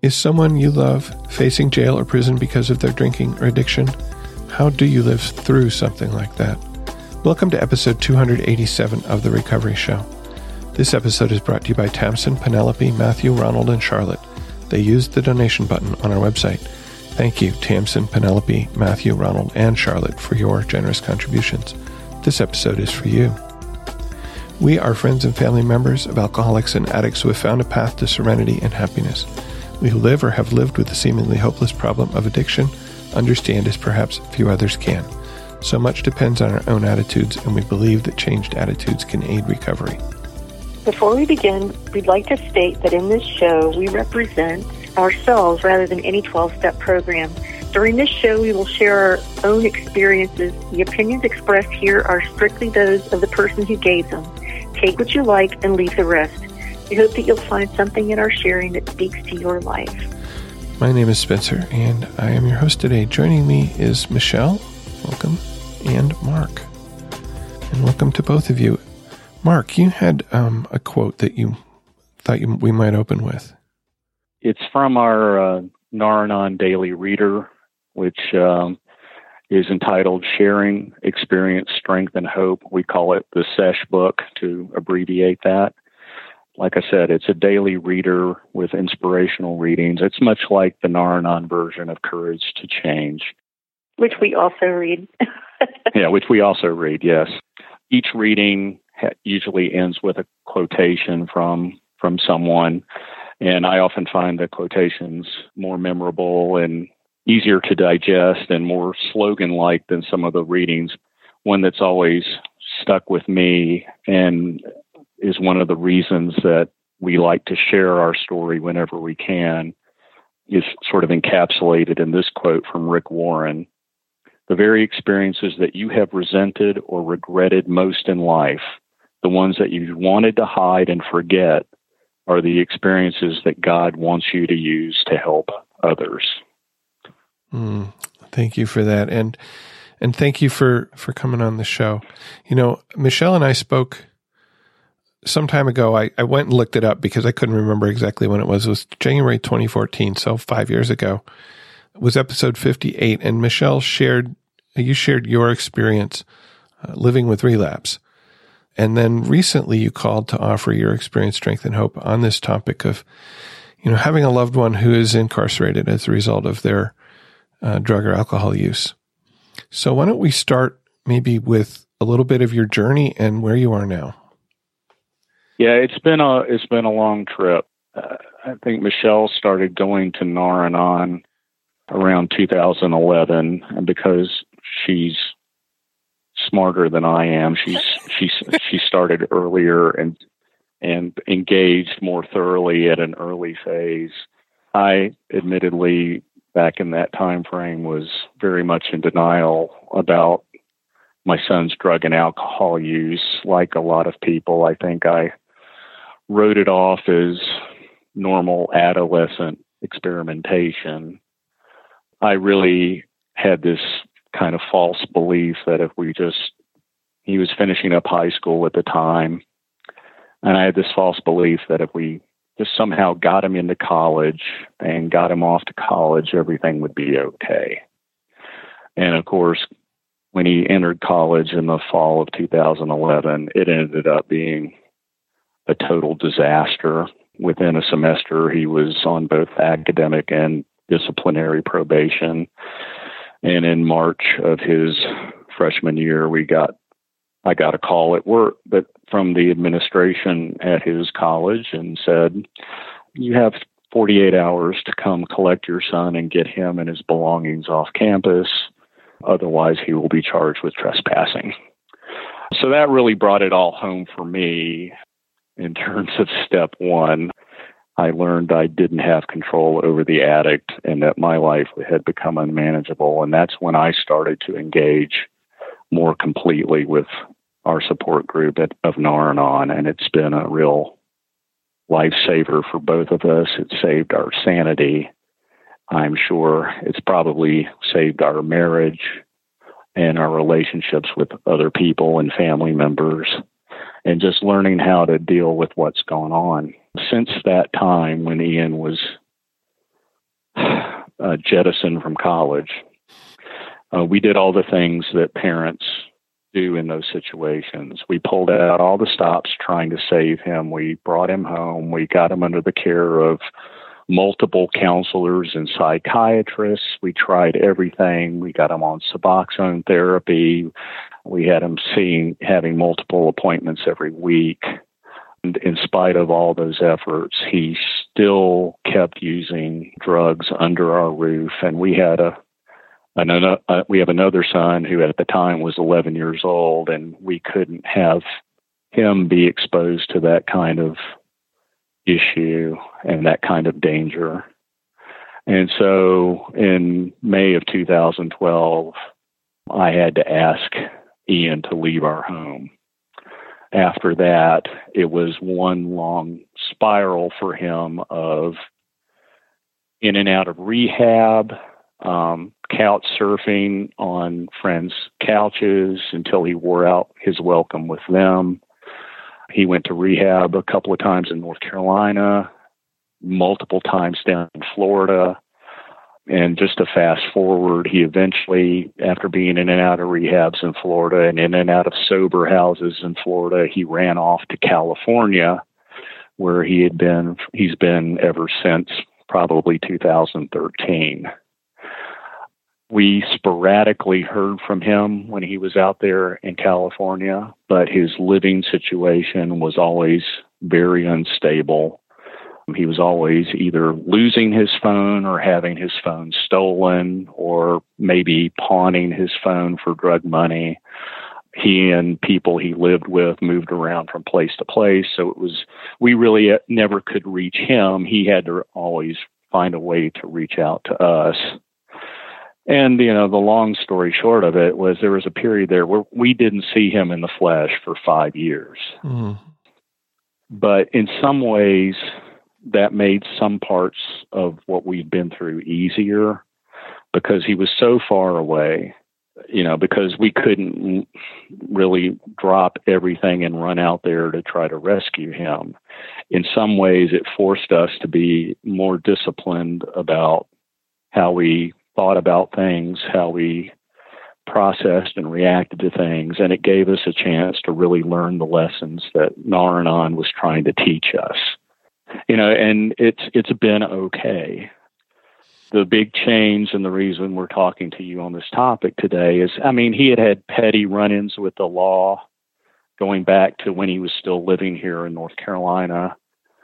Is someone you love facing jail or prison because of their drinking or addiction? How do you live through something like that? Welcome to episode 287 of The Recovery Show. This episode is brought to you by Tamsin, Penelope, Matthew, Ronald, and Charlotte. They used the donation button on our website. Thank you, Tamsin, Penelope, Matthew, Ronald, and Charlotte, for your generous contributions. This episode is for you. We are friends and family members of alcoholics and addicts who have found a path to serenity and happiness. We who live or have lived with the seemingly hopeless problem of addiction understand as perhaps few others can. So much depends on our own attitudes, and we believe that changed attitudes can aid recovery. Before we begin, we'd like to state that in this show we represent ourselves rather than any 12 step program. During this show, we will share our own experiences. The opinions expressed here are strictly those of the person who gave them. Take what you like and leave the rest. We hope that you'll find something in our sharing that speaks to your life. My name is Spencer, and I am your host today. Joining me is Michele. Welcome. And Marc. And welcome to both of you. Marc, you had um, a quote that you thought you, we might open with. It's from our uh, Nar-Anon Daily Reader, which um, is entitled Sharing Experience, Strength, and Hope. We call it the SESH book to abbreviate that like I said, it's a daily reader with inspirational readings. It's much like the Nar-Anon version of Courage to Change. Which we also read. yeah, which we also read, yes. Each reading ha- usually ends with a quotation from from someone, and I often find the quotations more memorable and easier to digest and more slogan like than some of the readings. One that's always stuck with me and is one of the reasons that we like to share our story whenever we can is sort of encapsulated in this quote from Rick Warren. The very experiences that you have resented or regretted most in life, the ones that you wanted to hide and forget, are the experiences that God wants you to use to help others. Mm, thank you for that, and and thank you for for coming on the show. You know, Michele and I spoke some time ago, I, I went and looked it up because I couldn't remember exactly when it was. It was January 2014, so five years ago. It was episode 58, and Michele shared, you shared your experience uh, living with relapse. And then recently you called to offer your experience, strength, and hope on this topic of, you know, having a loved one who is incarcerated as a result of their uh, drug or alcohol use. So why don't we start maybe with a little bit of your journey and where you are now? Yeah, it's been a it's been a long trip. Uh, I think Michele started going to Nar-Anon around 2011, and because she's smarter than I am, she's she's she started earlier and and engaged more thoroughly at an early phase. I admittedly back in that time frame was very much in denial about my son's drug and alcohol use like a lot of people i think i wrote it off as normal adolescent experimentation. I really had this kind of false belief that if we just, he was finishing up high school at the time, and I had this false belief that if we just somehow got him into college and got him off to college, everything would be okay. And of course, when he entered college in the fall of 2011, it ended up being a total disaster. Within a semester, he was on both academic and disciplinary probation. And in March of his freshman year, we got I got a call at work but from the administration at his college and said, You have 48 hours to come collect your son and get him and his belongings off campus. Otherwise, he will be charged with trespassing. So that really brought it all home for me in terms of step one. I learned I didn't have control over the addict and that my life had become unmanageable. And that's when I started to engage more completely with our support group at, of Nar-Anon. And it's been a real lifesaver for both of us. It saved our sanity. I'm sure it's probably saved our marriage and our relationships with other people and family members and just learning how to deal with what's going on. Since that time when Ian was uh, jettisoned from college. Uh, we did all the things that parents do in those situations. We pulled out all the stops trying to save him. We brought him home. We got him under the care of multiple counselors and psychiatrists. We tried everything. We got him on Suboxone therapy. We had him seeing, having multiple appointments every week. And in spite of all those efforts, he still kept using drugs under our roof. And we had a another, uh, we have another son who at the time was 11 years old, and we couldn't have him be exposed to that kind of issue and that kind of danger. And so in May of 2012, I had to ask Ian to leave our home. After that, it was one long spiral for him of in and out of rehab, um, couch surfing on friends' couches until he wore out his welcome with them. He went to rehab a couple of times in North Carolina, multiple times down in Florida. And just to fast forward, he eventually, after being in and out of rehabs in Florida and in and out of sober houses in Florida, he ran off to California, where he had been, he's been ever since probably 2013. We sporadically heard from him when he was out there in California, but his living situation was always very unstable. He was always either losing his phone or having his phone stolen or maybe pawning his phone for drug money. He and people he lived with moved around from place to place. So it was, we really uh, never could reach him. He had to always find a way to reach out to us. And, you know, the long story short of it was there was a period there where we didn't see him in the flesh for five years. Mm. But in some ways, that made some parts of what we've been through easier because he was so far away, you know, because we couldn't really drop everything and run out there to try to rescue him. In some ways, it forced us to be more disciplined about how we thought about things, how we processed and reacted to things, and it gave us a chance to really learn the lessons that Nar-Anon was trying to teach us. You know, and it's it's been okay. The big change and the reason we're talking to you on this topic today is, I mean, he had had petty run-ins with the law going back to when he was still living here in North Carolina.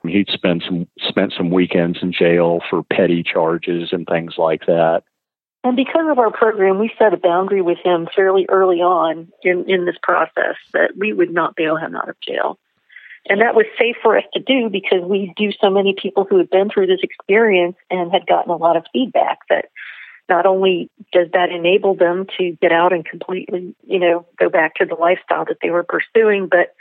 He'd spent some spent some weekends in jail for petty charges and things like that. And because of our program, we set a boundary with him fairly early on in, in this process that we would not bail him out of jail. And that was safe for us to do because we do so many people who had been through this experience and had gotten a lot of feedback that not only does that enable them to get out and completely, you know, go back to the lifestyle that they were pursuing, but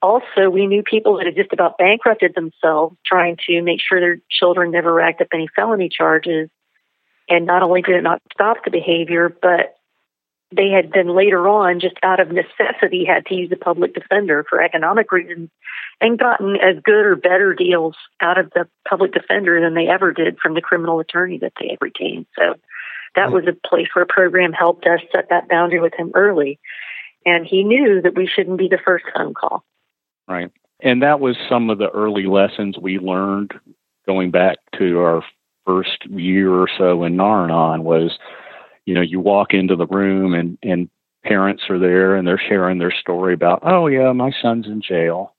also we knew people that had just about bankrupted themselves trying to make sure their children never racked up any felony charges and not only did it not stop the behavior, but they had then later on, just out of necessity, had to use a public defender for economic reasons and gotten as good or better deals out of the public defender than they ever did from the criminal attorney that they had retained. So that was a place where program helped us set that boundary with him early. And he knew that we shouldn't be the first phone call. Right. And that was some of the early lessons we learned going back to our first year or so in Nar-Anon was, you know, you walk into the room and, and parents are there and they're sharing their story about, oh, yeah, my son's in jail.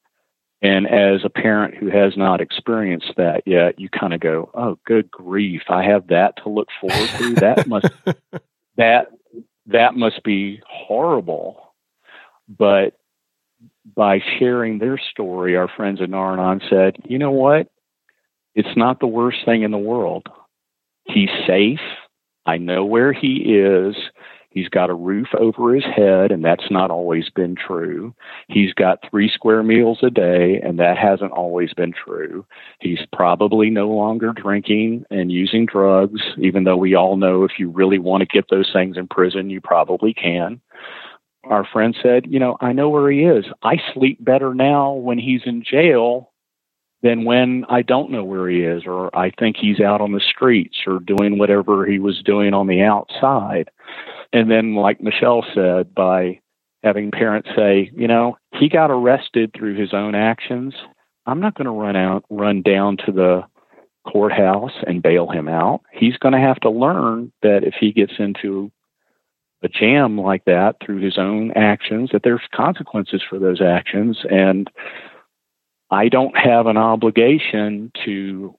And as a parent who has not experienced that yet, you kind of go, "Oh, good grief! I have that to look forward to. That must that that must be horrible." But by sharing their story, our friends at Nar-Anon said, "You know what? It's not the worst thing in the world. He's safe. I know where he is. He's got a roof over his head, and that's not always been true. He's got three square meals a day, and that hasn't always been true. He's probably no longer drinking and using drugs, even though we all know if you really want to get those things in prison, you probably can. Our friend said, You know, I know where he is. I sleep better now when he's in jail than when I don't know where he is or I think he's out on the streets or doing whatever he was doing on the outside. And then, like Michele said, by having parents say, you know, he got arrested through his own actions. I'm not going to run out, run down to the courthouse and bail him out. He's going to have to learn that if he gets into a jam like that through his own actions, that there's consequences for those actions. And I don't have an obligation to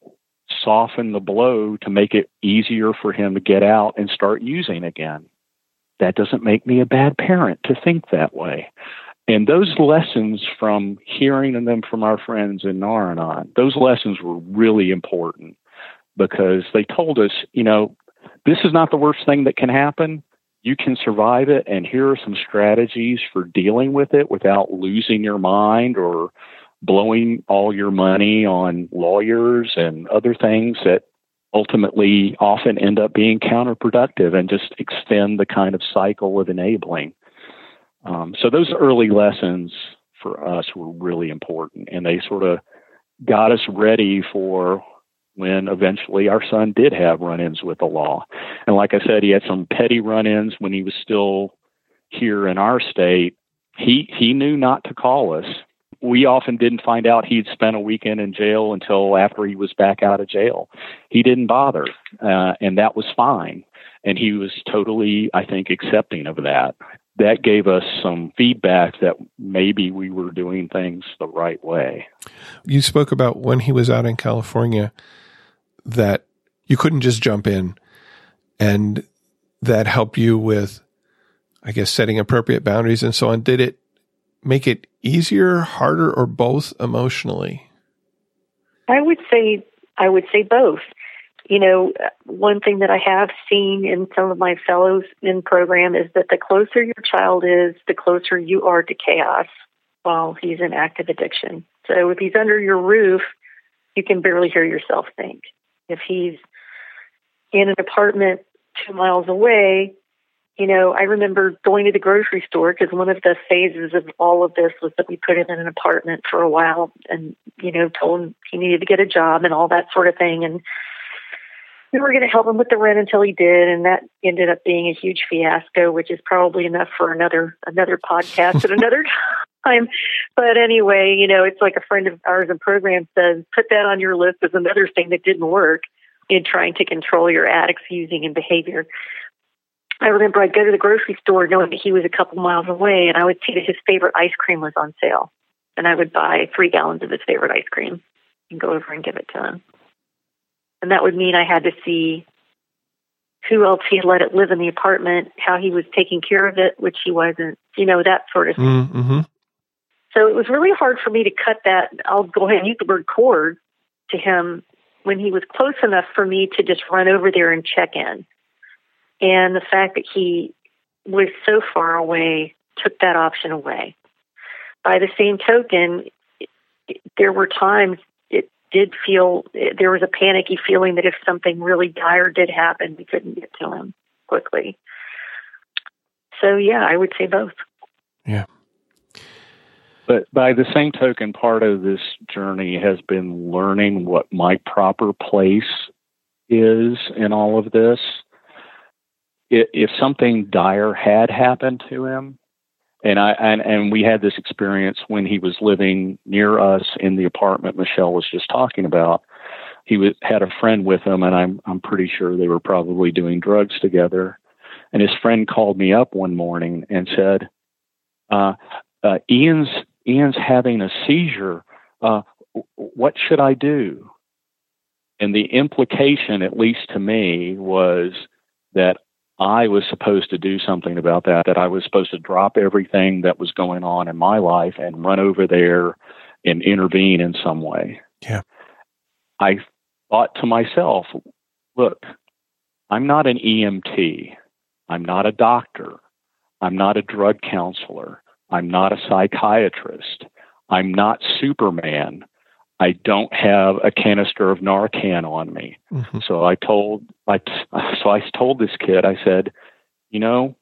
soften the blow to make it easier for him to get out and start using again. That doesn't make me a bad parent to think that way. And those lessons from hearing them from our friends in Nar-Anon, those lessons were really important because they told us, you know, this is not the worst thing that can happen. You can survive it, and here are some strategies for dealing with it without losing your mind or blowing all your money on lawyers and other things that ultimately often end up being counterproductive and just extend the kind of cycle of enabling. Um, so those early lessons for us were really important, and they sort of got us ready for when eventually our son did have run-ins with the law. And like I said, he had some petty run-ins when he was still here in our state. He he knew not to call us we often didn't find out he'd spent a weekend in jail until after he was back out of jail. He didn't bother, uh, and that was fine. And he was totally, I think, accepting of that. That gave us some feedback that maybe we were doing things the right way. You spoke about when he was out in California that you couldn't just jump in, and that helped you with, I guess, setting appropriate boundaries and so on. Did it make it easier, harder, or both emotionally? I would say I would say both. You know, one thing that I have seen in some of my fellows in program is that the closer your child is, the closer you are to chaos while he's in active addiction. So if he's under your roof, you can barely hear yourself think. If he's in an apartment two miles away, you know, I remember going to the grocery store because one of the phases of all of this was that we put him in an apartment for a while and, you know, told him he needed to get a job and all that sort of thing. And we were going to help him with the rent until he did. And that ended up being a huge fiasco, which is probably enough for another, another podcast at another time. But anyway, you know, it's like a friend of ours in program says, put that on your list as another thing that didn't work in trying to control your addict's using and behavior. I remember I'd go to the grocery store knowing that he was a couple miles away, and I would see that his favorite ice cream was on sale. And I would buy three gallons of his favorite ice cream and go over and give it to him. And that would mean I had to see who else he had let it live in the apartment, how he was taking care of it, which he wasn't, you know, that sort of thing. Mm-hmm. So it was really hard for me to cut that. I'll go ahead and use the word cord to him when he was close enough for me to just run over there and check in and the fact that he was so far away took that option away. By the same token, there were times it did feel there was a panicky feeling that if something really dire did happen, we couldn't get to him quickly. So, yeah, I would say both. Yeah. But by the same token, part of this journey has been learning what my proper place is in all of this if something dire had happened to him, and I and, and we had this experience when he was living near us in the apartment Michele was just talking about. He was had a friend with him, and I'm I'm pretty sure they were probably doing drugs together. And his friend called me up one morning and said, uh, uh, "Ian's Ian's having a seizure. Uh, what should I do?" And the implication, at least to me, was that I was supposed to do something about that, that I was supposed to drop everything that was going on in my life and run over there and intervene in some way. Yeah. I thought to myself, look, I'm not an EMT. I'm not a doctor. I'm not a drug counselor. I'm not a psychiatrist. I'm not Superman. I don't have a canister of Narcan on me. Mm-hmm. So I told I so I told this kid I said, you know,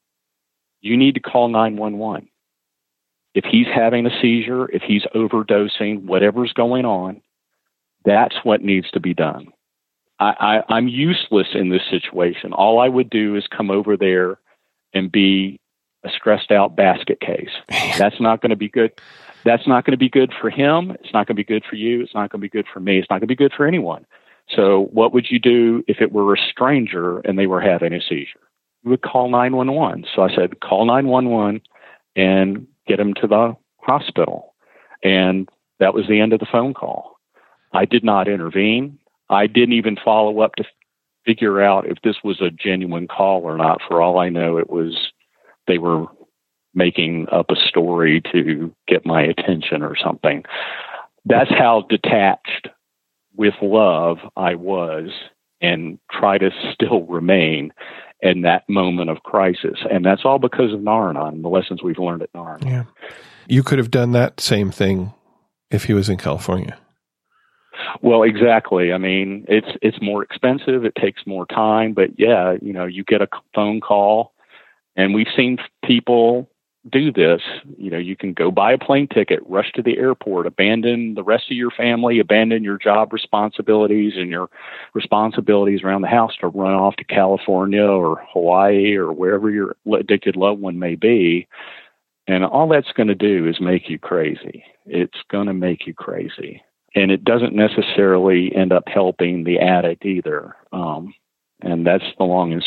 you need to call 911. If he's having a seizure, if he's overdosing, whatever's going on, That's what needs to be done. I, I, I'm useless in this situation. All I would do is come over there and be a stressed out basket case. That's not going to be good. That's not going to be good for him. It's not going to be good for you. It's not going to be good for me. It's not going to be good for anyone. So, what would you do if it were a stranger and they were having a seizure? You would call 911. So I said, call 911 and get him to the hospital. And that was the end of the phone call. I did not intervene. I didn't even follow up to figure out if this was a genuine call or not. For all I know, it was they were making up a story to get my attention or something. That's how detached with love I was and try to still remain in that moment of crisis. And that's all because of Nar-Anon, the lessons we've learned at Nar-Anon. Yeah. You could have done that same thing if he was in California. Well, exactly. I mean, it's it's more expensive. It takes more time, but yeah, you know, you get a phone call, and we've seen people do this. You know, you can go buy a plane ticket, rush to the airport, abandon the rest of your family, abandon your job responsibilities and your responsibilities around the house to run off to California or Hawaii or wherever your addicted loved one may be. And all that's going to do is make you crazy. It's going to make you crazy and it doesn't necessarily end up helping the addict either. Um, and that's the long and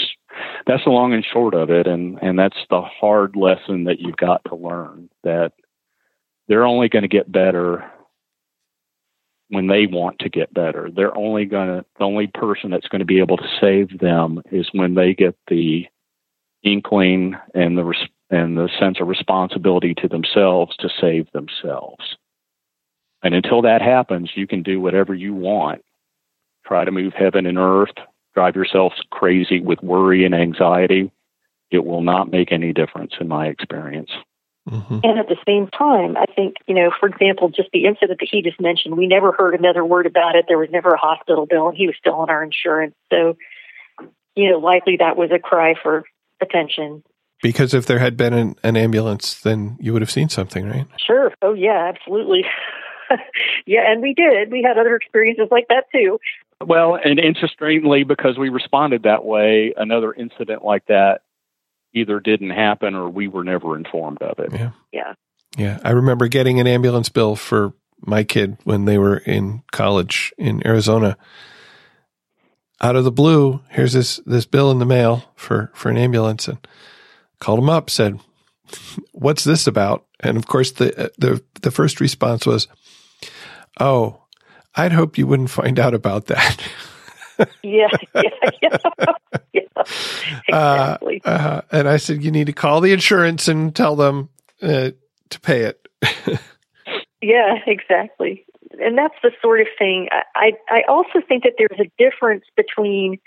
that's the long and short of it, and and that's the hard lesson that you've got to learn that they're only going to get better when they want to get better. They're only going to the only person that's going to be able to save them is when they get the inkling and the and the sense of responsibility to themselves to save themselves. And until that happens, you can do whatever you want. Try to move heaven and earth, drive yourself crazy with worry and anxiety. It will not make any difference in my experience. Mm-hmm. And at the same time, I think, you know, for example, just the incident that he just mentioned, we never heard another word about it. There was never a hospital bill, and he was still on our insurance. So, you know, likely that was a cry for attention. Because if there had been an, an ambulance, then you would have seen something, right? Sure. Oh, yeah, absolutely. yeah, and we did. We had other experiences like that too. Well, and interestingly, because we responded that way, another incident like that either didn't happen or we were never informed of it. Yeah. Yeah. Yeah. I remember getting an ambulance bill for my kid when they were in college in Arizona. Out of the blue, here's this this bill in the mail for for an ambulance and called him up, said, "What's this about?" And of course the the the first response was, Oh, I'd hope you wouldn't find out about that. yeah, yeah, yeah. yeah. Exactly. Uh, uh, and I said, you need to call the insurance and tell them uh, to pay it. yeah, exactly. And that's the sort of thing. I, I also think that there's a difference between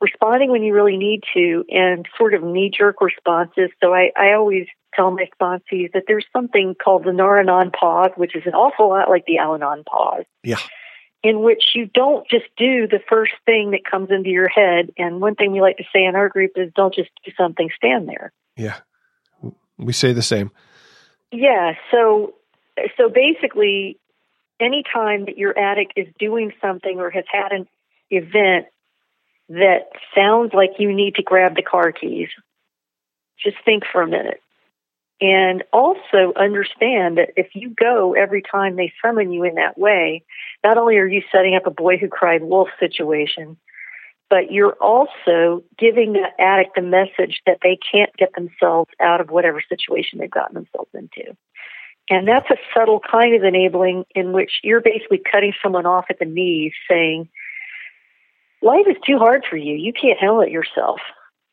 responding when you really need to and sort of knee jerk responses. So I, I always tell my sponsees that there's something called the Nar-Anon pause, which is an awful lot like the Al Anon pause. Yeah. In which you don't just do the first thing that comes into your head. And one thing we like to say in our group is don't just do something, stand there. Yeah. We say the same. Yeah. So, so basically, anytime that your addict is doing something or has had an event that sounds like you need to grab the car keys, just think for a minute. And also understand that if you go every time they summon you in that way, not only are you setting up a boy who cried wolf situation, but you're also giving that addict the message that they can't get themselves out of whatever situation they've gotten themselves into. And that's a subtle kind of enabling in which you're basically cutting someone off at the knees saying, life is too hard for you. You can't handle it yourself.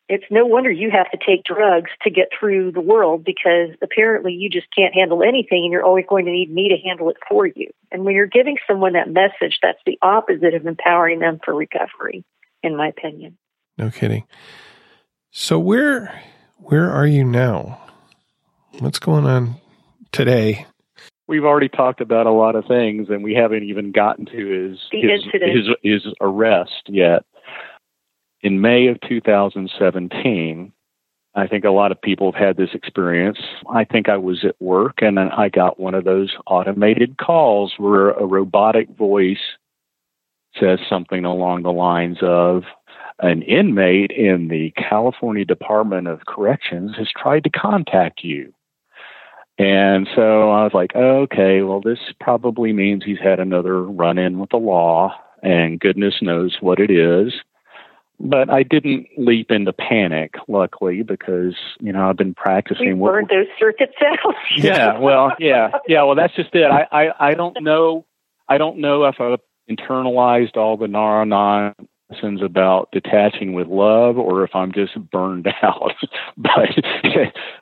It's no wonder you have to take drugs to get through the world because apparently you just can't handle anything and you're always going to need me to handle it for you. And when you're giving someone that message, that's the opposite of empowering them for recovery, in my opinion. No kidding. So where where are you now? What's going on today? we've already talked about a lot of things, and we haven't even gotten to his his, his, his arrest yet. In May of 2017, I think a lot of people have had this experience. I think I was at work and I got one of those automated calls where a robotic voice says something along the lines of an inmate in the California Department of Corrections has tried to contact you. And so I was like, okay, well, this probably means he's had another run in with the law, and goodness knows what it is. But I didn't leap into panic, luckily, because you know I've been practicing. We burned those circuits out. yeah, well, yeah, yeah. Well, that's just it. I, I, I don't know. I don't know if I've internalized all the Nara lessons about detaching with love, or if I'm just burned out. but,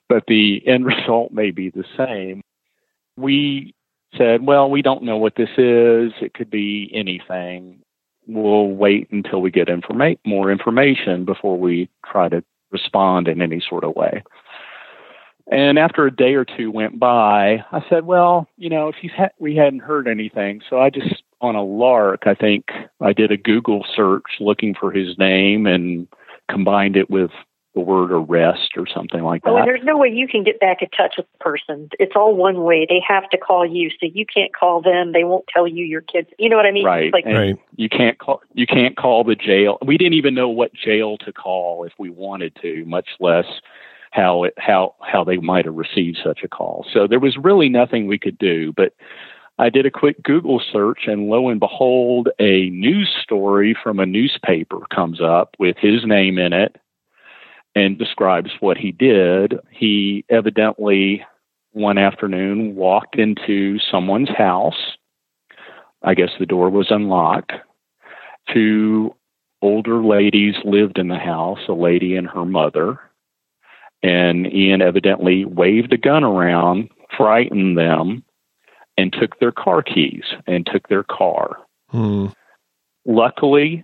but the end result may be the same. We said, well, we don't know what this is. It could be anything we'll wait until we get informa- more information before we try to respond in any sort of way. And after a day or two went by, I said, "Well, you know, if ha- we hadn't heard anything, so I just on a lark, I think I did a Google search looking for his name and combined it with the word arrest or something like that. Oh, and there's no way you can get back in touch with the person. It's all one way. They have to call you, so you can't call them. They won't tell you your kids. You know what I mean? Right. Like, right. You can't call. You can't call the jail. We didn't even know what jail to call if we wanted to, much less how it how how they might have received such a call. So there was really nothing we could do. But I did a quick Google search, and lo and behold, a news story from a newspaper comes up with his name in it and describes what he did. He evidently, one afternoon, walked into someone's house. I guess the door was unlocked. Two older ladies lived in the house, a lady and her mother. And Ian evidently waved a gun around, frightened them, and took their car keys and took their car. Hmm. Luckily,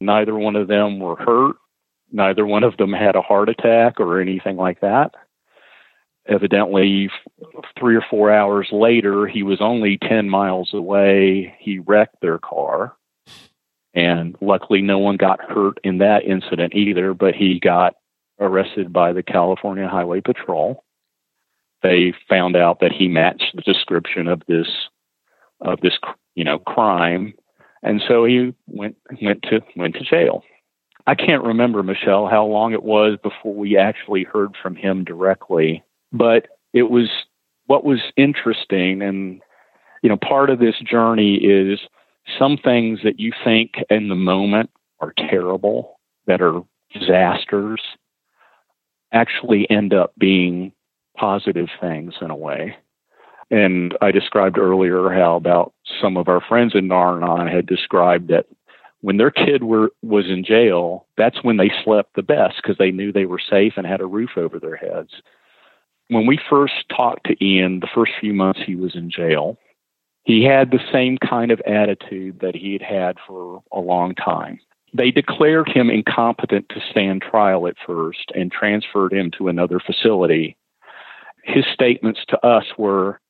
neither one of them were hurt Neither one of them had a heart attack or anything like that. Evidently, three or four hours later, he was only 10 miles away. He wrecked their car. And luckily, no one got hurt in that incident either, but he got arrested by the California Highway Patrol. They found out that he matched the description of this of this you know crime, and so he went went to went to jail. I can't remember, Michele, how long it was before we actually heard from him directly, but it was what was interesting. And, you know, part of this journey is some things that you think in the moment are terrible, that are disasters, actually end up being positive things in a way. And I described earlier how about some of our friends in Nar-Anon had described that when their kid were was in jail, that's when they slept the best because they knew they were safe and had a roof over their heads. When we first talked to Ian, the first few months he was in jail, he had the same kind of attitude that he had had for a long time. They declared him incompetent to stand trial at first and transferred him to another facility. His statements to us were,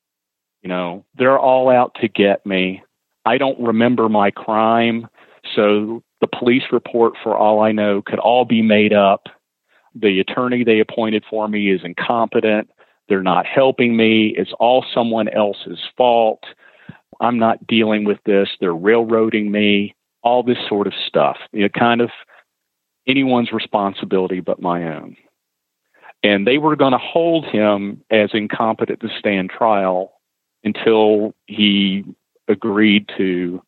you know, they're all out to get me. I don't remember my crime. So the police report, for all I know, could all be made up. The attorney they appointed for me is incompetent. They're not helping me. It's all someone else's fault. I'm not dealing with this. They're railroading me. All this sort of stuff. You know, kind of anyone's responsibility but my own. And they were going to hold him as incompetent to stand trial until he agreed to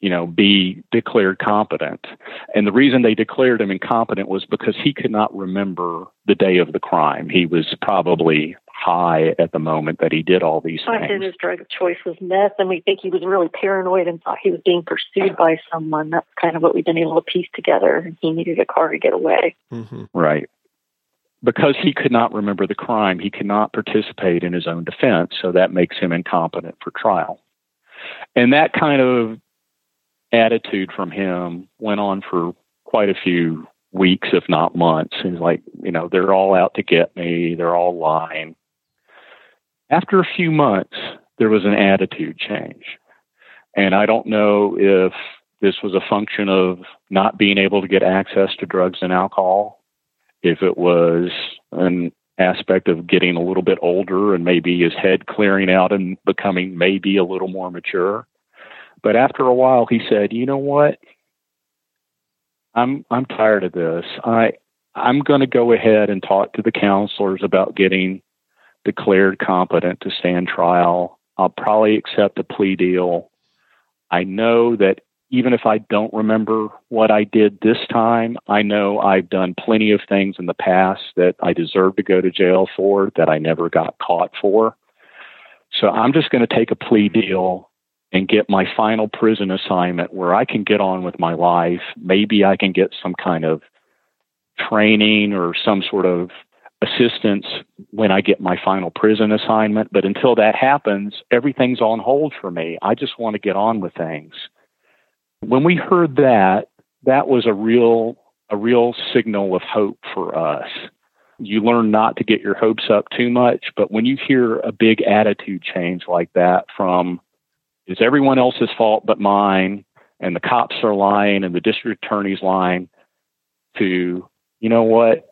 you know, be declared competent. And the reason they declared him incompetent was because he could not remember the day of the crime. He was probably high at the moment that he did all these things. And his drug of choice was meth, and we think he was really paranoid and thought he was being pursued by someone. That's kind of what we've been able to piece together. He needed a car to get away. Mm-hmm. Right. Because he could not remember the crime, he could not participate in his own defense, so that makes him incompetent for trial. And that kind of attitude from him went on for quite a few weeks, if not months. He's like, you know, they're all out to get me, they're all lying. After a few months, there was an attitude change. And I don't know if this was a function of not being able to get access to drugs and alcohol, if it was an aspect of getting a little bit older and maybe his head clearing out and becoming maybe a little more mature But after a while, he said, "You know what? I'm I'm tired of this. I I'm going to go ahead and talk to the counselors about getting declared competent to stand trial. I'll probably accept a plea deal. I know that even if I don't remember what I did this time, I know I've done plenty of things in the past that I deserve to go to jail for that I never got caught for. So I'm just going to take a plea deal and get my final prison assignment where I can get on with my life. Maybe I can get some kind of training or some sort of assistance when I get my final prison assignment. But until that happens, everything's on hold for me. I just want to get on with things. When we heard that, that was a real a real signal of hope for us. You learn not to get your hopes up too much, but when you hear a big attitude change like that from it's everyone else's fault but mine and the cops are lying and the district attorney's lying to you know what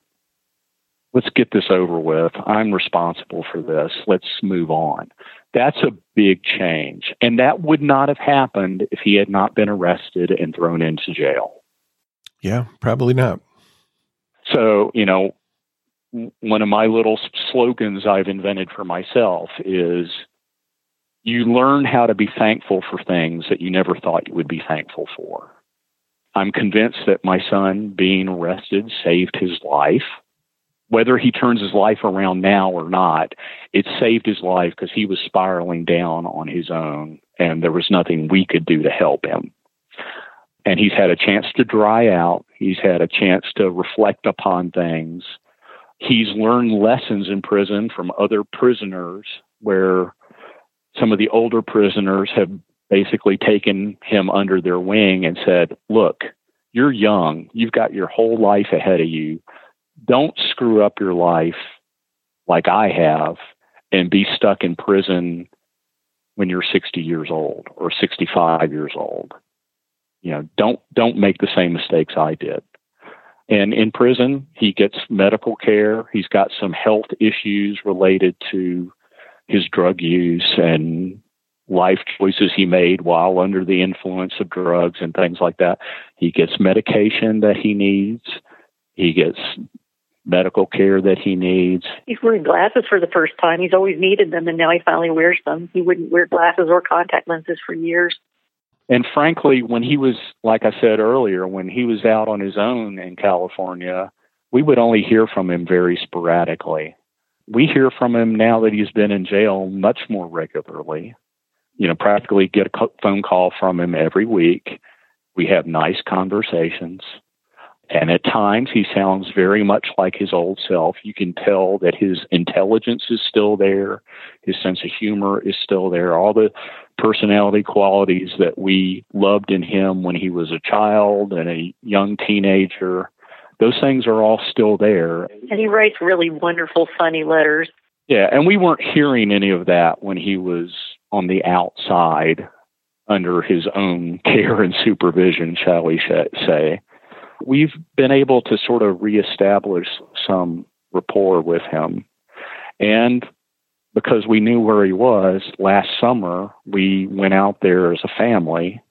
let's get this over with. I'm responsible for this. Let's move on. That's a big change. And that would not have happened if he had not been arrested and thrown into jail. Yeah, probably not. So, you know, one of my little slogans I've invented for myself is you learn how to be thankful for things that you never thought you would be thankful for. I'm convinced that my son being arrested saved his life whether he turns his life around now or not, it saved his life because he was spiraling down on his own and there was nothing we could do to help him. And he's had a chance to dry out. He's had a chance to reflect upon things. He's learned lessons in prison from other prisoners where some of the older prisoners have basically taken him under their wing and said, Look, you're young. You've got your whole life ahead of you don't screw up your life like I have and be stuck in prison when you're 60 years old or 65 years old. You know, don't don't make the same mistakes I did. And in prison, he gets medical care. He's got some health issues related to his drug use and life choices he made while under the influence of drugs and things like that. He gets medication that he needs. He gets medical care that he needs. He's wearing glasses for the first time. He's always needed them, and now he finally wears them. He wouldn't wear glasses or contact lenses for years. And frankly, when he was, like I said earlier, when he was out on his own in California, we would only hear from him very sporadically. We hear from him now that he's been in jail much more regularly. You know, practically get a phone call from him every week. We have nice conversations. And at times he sounds very much like his old self. You can tell that his intelligence is still there, his sense of humor is still there, all the personality qualities that we loved in him when he was a child and a young teenager. Those things are all still there. And he writes really wonderful, funny letters. Yeah, and we weren't hearing any of that when he was on the outside under his own care and supervision, shall we say. We've been able to sort of reestablish some rapport with him. And because we knew where he was last summer, we went out there as a family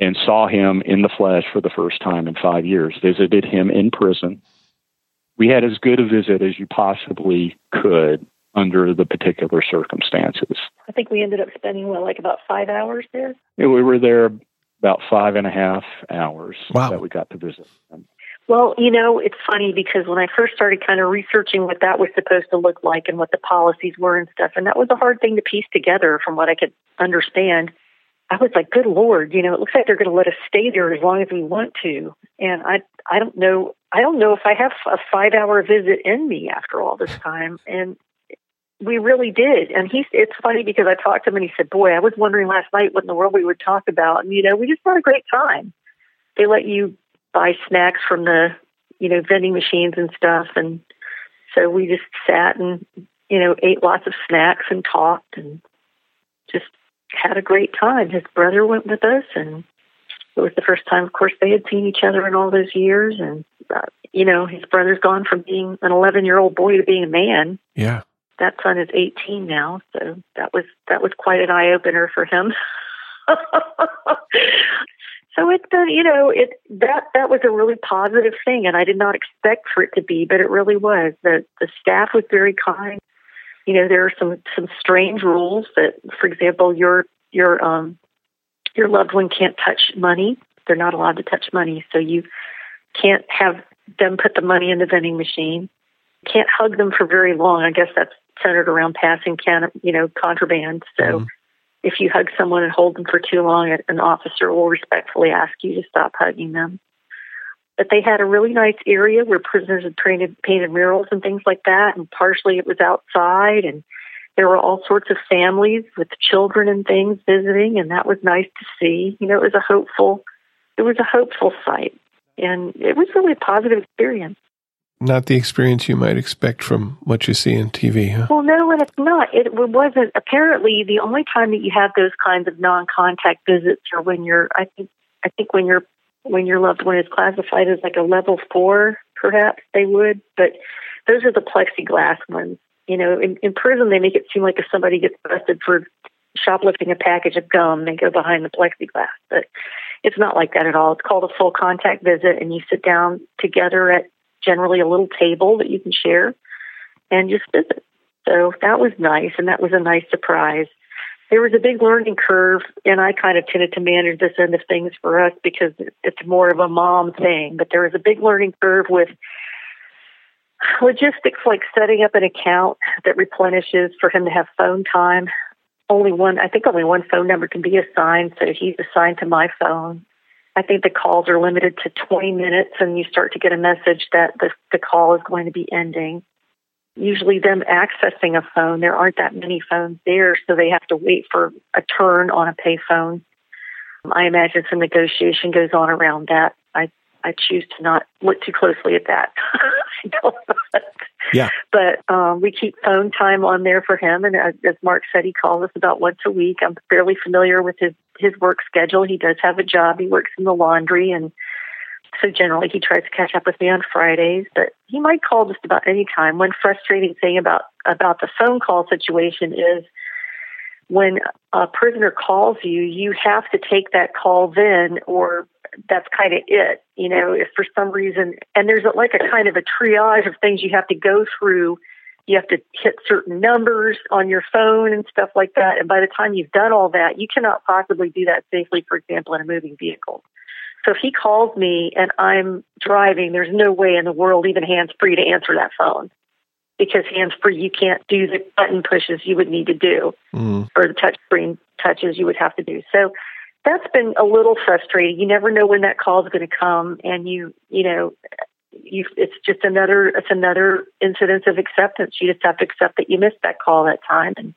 and saw him in the flesh for the first time in five years, visited him in prison. We had as good a visit as you possibly could under the particular circumstances. I think we ended up spending, what, like about five hours there? Yeah, we were there about five and a half hours wow. that we got to visit them. Well, you know, it's funny because when I first started kind of researching what that was supposed to look like and what the policies were and stuff, and that was a hard thing to piece together from what I could understand. I was like, good Lord, you know, it looks like they're going to let us stay there as long as we want to. And I, I don't know, I don't know if I have a five hour visit in me after all this time. And we really did. And he's, it's funny because I talked to him and he said, boy, I was wondering last night what in the world we would talk about. And, you know, we just had a great time. They let you buy snacks from the, you know, vending machines and stuff. And so we just sat and, you know, ate lots of snacks and talked and just had a great time. His brother went with us and it was the first time, of course, they had seen each other in all those years. And, uh, you know, his brother's gone from being an 11 year old boy to being a man. Yeah that son is 18 now, so that was that was quite an eye opener for him. so it's been, you know, it that that was a really positive thing, and I did not expect for it to be, but it really was. The the staff was very kind. You know, there are some some strange rules that, for example, your your um your loved one can't touch money. They're not allowed to touch money, so you can't have them put the money in the vending machine. Can't hug them for very long. I guess that's centered around passing can you know contraband. So mm-hmm. if you hug someone and hold them for too long, an officer will respectfully ask you to stop hugging them. But they had a really nice area where prisoners had painted, painted murals and things like that, and partially it was outside, and there were all sorts of families with children and things visiting, and that was nice to see. You know, it was a hopeful, it was a hopeful sight, and it was really a positive experience not the experience you might expect from what you see in TV, huh? Well, no, and it's not. It wasn't. Apparently, the only time that you have those kinds of non-contact visits are when you're. I think. I think when you're when your loved one is classified as like a level four, perhaps they would. But those are the plexiglass ones. You know, in, in prison they make it seem like if somebody gets arrested for shoplifting a package of gum, they go behind the plexiglass. But it's not like that at all. It's called a full contact visit, and you sit down together at generally a little table that you can share and just visit. So that was nice, and that was a nice surprise. There was a big learning curve, and I kind of tended to manage this end of things for us because it's more of a mom thing. But there was a big learning curve with logistics like setting up an account that replenishes for him to have phone time. Only one, I think only one phone number can be assigned, so he's assigned to my phone. I think the calls are limited to 20 minutes, and you start to get a message that the, the call is going to be ending. Usually, them accessing a phone, there aren't that many phones there, so they have to wait for a turn on a payphone. I imagine some negotiation goes on around that. I I choose to not look too closely at that. yeah. But um, we keep phone time on there for him, and as, as Marc said, he calls us about once a week. I'm fairly familiar with his his work schedule. He does have a job. He works in the laundry, and so generally he tries to catch up with me on Fridays. But he might call just about any time. One frustrating thing about about the phone call situation is when a prisoner calls you, you have to take that call then, or that's kind of it. You know, if for some reason, and there's like a kind of a triage of things you have to go through you have to hit certain numbers on your phone and stuff like that. And by the time you've done all that, you cannot possibly do that safely, for example, in a moving vehicle. So if he calls me and I'm driving, there's no way in the world, even hands free, to answer that phone. Because hands free, you can't do the button pushes you would need to do, mm. or the touch screen touches you would have to do. So that's been a little frustrating. You never know when that call is going to come, and you, you know, you, it's just another it's another incidence of acceptance. You just have to accept that you missed that call that time, and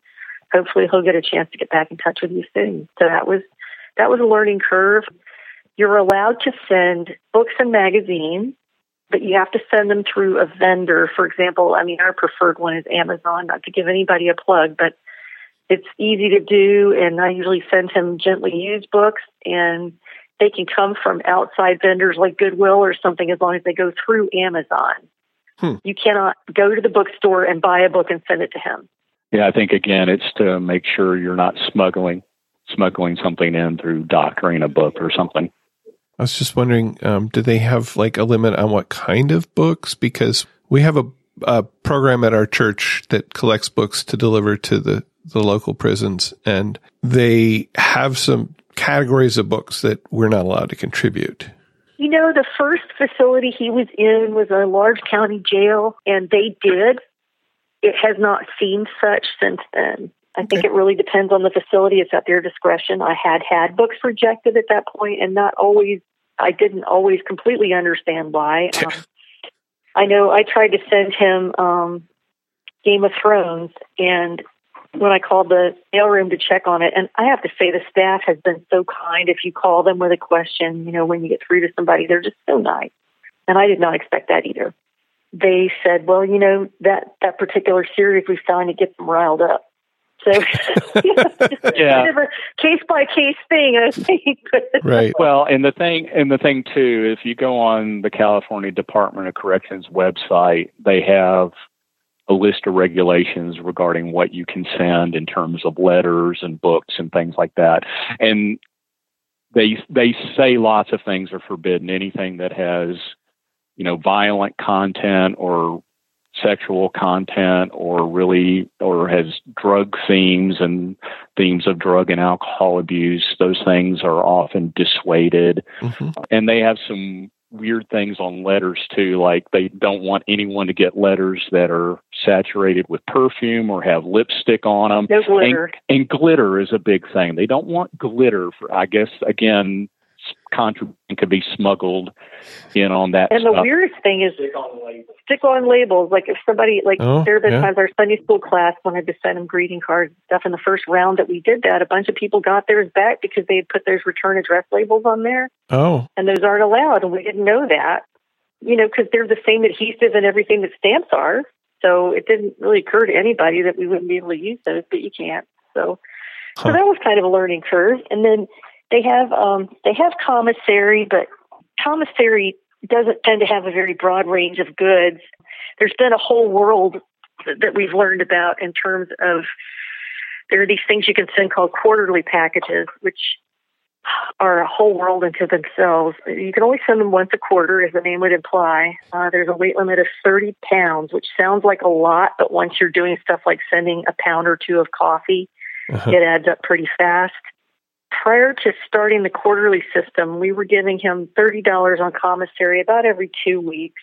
hopefully he'll get a chance to get back in touch with you soon. So that was that was a learning curve. You're allowed to send books and magazines, but you have to send them through a vendor. For example, I mean our preferred one is Amazon. Not to give anybody a plug, but it's easy to do, and I usually send him gently used books and they can come from outside vendors like Goodwill or something as long as they go through Amazon. Hmm. You cannot go to the bookstore and buy a book and send it to him. Yeah, I think again, it's to make sure you're not smuggling smuggling something in through doctoring a book or something. I was just wondering, um, do they have like a limit on what kind of books? Because we have a, a program at our church that collects books to deliver to the the local prisons, and they have some categories of books that we're not allowed to contribute? You know, the first facility he was in was a large county jail, and they did. It has not seen such since then. I think it really depends on the facility. It's at their discretion. I had had books rejected at that point, and not always. I didn't always completely understand why. Um, I know I tried to send him um, Game of Thrones, and when I called the mailroom to check on it. And I have to say, the staff has been so kind. If you call them with a question, you know, when you get through to somebody, they're just so nice. And I did not expect that either. They said, well, you know, that, that particular series we found to get them riled up. So, yeah, case by case thing, I think. right. Well, and the thing, and the thing too, if you go on the California Department of Corrections website, they have a list of regulations regarding what you can send in terms of letters and books and things like that. And they they say lots of things are forbidden. Anything that has you know violent content or sexual content or really or has drug themes and themes of drug and alcohol abuse those things are often dissuaded mm-hmm. and they have some weird things on letters too like they don't want anyone to get letters that are saturated with perfume or have lipstick on them no glitter. And, and glitter is a big thing they don't want glitter for i guess again contraband could be smuggled in on that. And stuff. the weirdest thing is stick on labels. Stick on labels. Like if somebody like oh, there have been yeah. times our Sunday school class wanted to send them greeting cards and stuff. In the first round that we did that, a bunch of people got theirs back because they had put those return address labels on there. Oh, and those aren't allowed, and we didn't know that. You know, because they're the same adhesive and everything that stamps are. So it didn't really occur to anybody that we wouldn't be able to use those, but you can't. So, huh. so that was kind of a learning curve. And then they have um, they have commissary, but commissary doesn't tend to have a very broad range of goods. There's been a whole world that we've learned about in terms of there are these things you can send called quarterly packages, which are a whole world into themselves. You can only send them once a quarter, as the name would imply. Uh, there's a weight limit of 30 pounds, which sounds like a lot, but once you're doing stuff like sending a pound or two of coffee, uh-huh. it adds up pretty fast prior to starting the quarterly system, we were giving him $30 on commissary about every two weeks.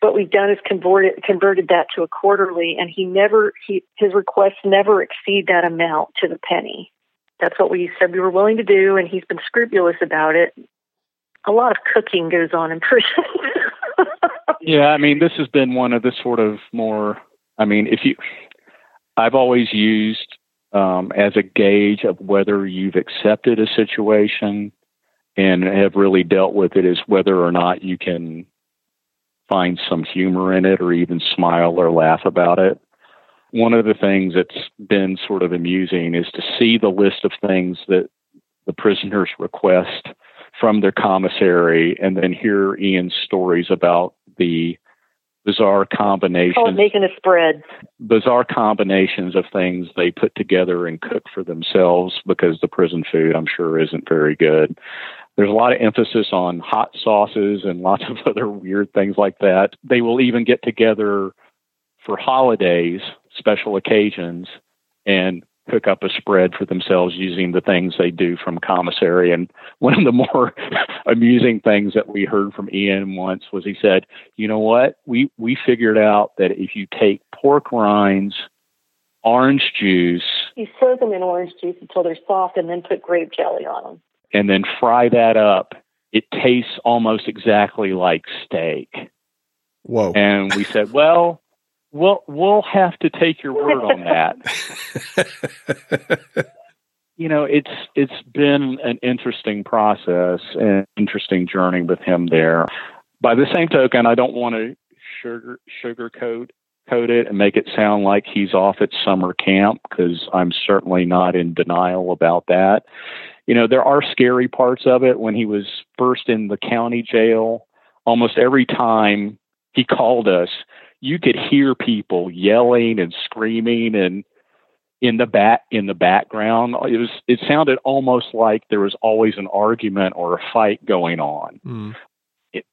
What we've done is converted converted that to a quarterly, and he never he his requests never exceed that amount to the penny. That's what we said we were willing to do, and he's been scrupulous about it. A lot of cooking goes on in prison. yeah, I mean, this has been one of the sort of more. I mean, if you, I've always used um, as a gauge of whether you've accepted a situation and have really dealt with it is whether or not you can find some humor in it or even smile or laugh about it. One of the things that's been sort of amusing is to see the list of things that the prisoners request from their commissary and then hear Ian's stories about the bizarre combinations. Oh, making a spread. Bizarre combinations of things they put together and cook for themselves because the prison food, I'm sure, isn't very good. There's a lot of emphasis on hot sauces and lots of other weird things like that. They will even get together for holidays, special occasions, and cook up a spread for themselves using the things they do from commissary. And one of the more amusing things that we heard from Ian once was he said, "You know what? We we figured out that if you take pork rinds, orange juice, you soak them in orange juice until they're soft, and then put grape jelly on them, and then fry that up. It tastes almost exactly like steak." Whoa! And we said, "Well." We'll we'll have to take your word on that. you know, it's it's been an interesting process and interesting journey with him there. By the same token, I don't want to sugar sugarcoat coat it and make it sound like he's off at summer camp because I'm certainly not in denial about that. You know, there are scary parts of it when he was first in the county jail. Almost every time he called us, you could hear people yelling and screaming and in the back in the background it was it sounded almost like there was always an argument or a fight going on mm. it,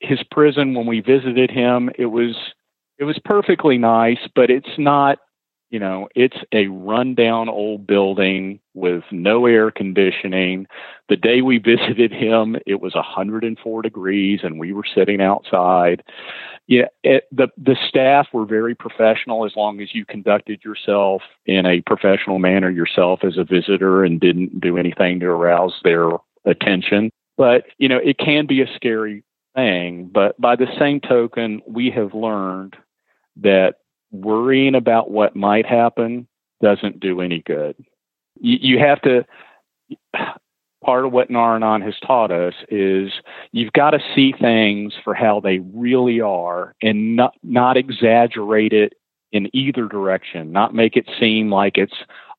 his prison when we visited him it was it was perfectly nice but it's not you know, it's a rundown old building with no air conditioning. The day we visited him, it was 104 degrees and we were sitting outside. Yeah, it, the the staff were very professional as long as you conducted yourself in a professional manner yourself as a visitor and didn't do anything to arouse their attention. But, you know, it can be a scary thing, but by the same token, we have learned that worrying about what might happen doesn't do any good. You, you have to, part of what Nar-Anon has taught us is you've got to see things for how they really are and not, not exaggerate it in either direction, not make it seem like it's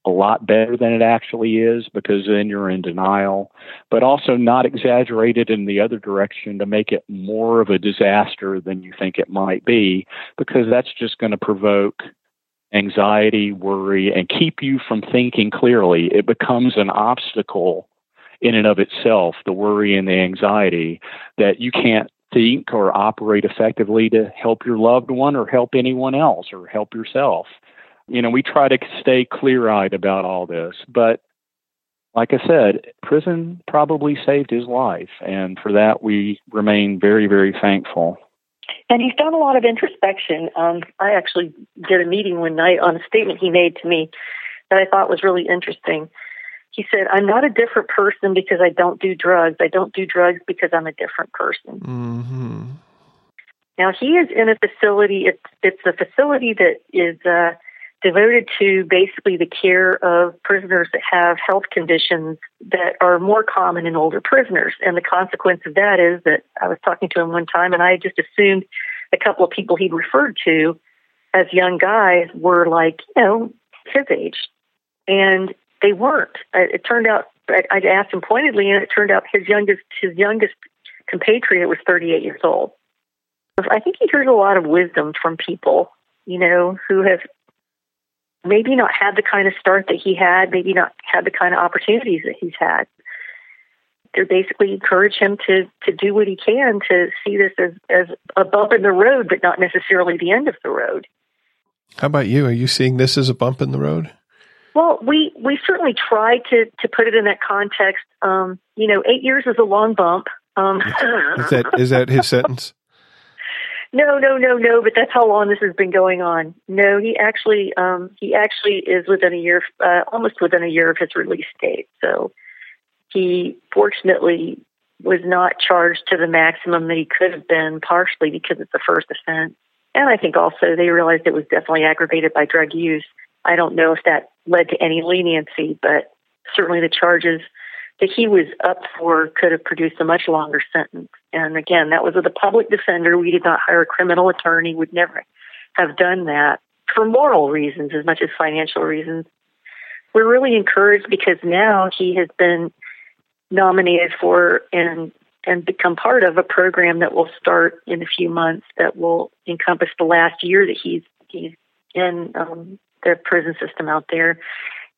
a lot better than it actually is because then you're in denial, but also not exaggerated in the other direction to make it more of a disaster than you think it might be, because that's just going to provoke anxiety, worry, and keep you from thinking clearly. It becomes an obstacle in and of itself, the worry and the anxiety, that you can't think or operate effectively to help your loved one or help anyone else or help yourself. You know, we try to stay clear eyed about all this, but like I said, prison probably saved his life, and for that we remain very, very thankful. And he's done a lot of introspection. Um, I actually did a meeting one night on a statement he made to me that I thought was really interesting. He said, I'm not a different person because I don't do drugs. I don't do drugs because I'm a different person. Mm-hmm. Now, he is in a facility, it's, it's a facility that is uh, devoted to basically the care of prisoners that have health conditions that are more common in older prisoners. And the consequence of that is that I was talking to him one time and I just assumed a couple of people he'd referred to as young guys were like, you know, his age. And they weren't. It turned out I asked him pointedly, and it turned out his youngest his youngest compatriot was 38 years old. I think he hears a lot of wisdom from people, you know, who have maybe not had the kind of start that he had, maybe not had the kind of opportunities that he's had. They basically encourage him to to do what he can to see this as as a bump in the road, but not necessarily the end of the road. How about you? Are you seeing this as a bump in the road? Well, we we certainly try to to put it in that context. Um, you know, eight years is a long bump. Um, is that is that his sentence? No, no, no, no. But that's how long this has been going on. No, he actually um, he actually is within a year, uh, almost within a year of his release date. So he fortunately was not charged to the maximum that he could have been, partially because it's the first offense, and I think also they realized it was definitely aggravated by drug use. I don't know if that led to any leniency, but certainly the charges that he was up for could have produced a much longer sentence. And again, that was with a public defender. We did not hire a criminal attorney, would never have done that for moral reasons as much as financial reasons. We're really encouraged because now he has been nominated for and and become part of a program that will start in a few months that will encompass the last year that he's he's in um, the prison system out there.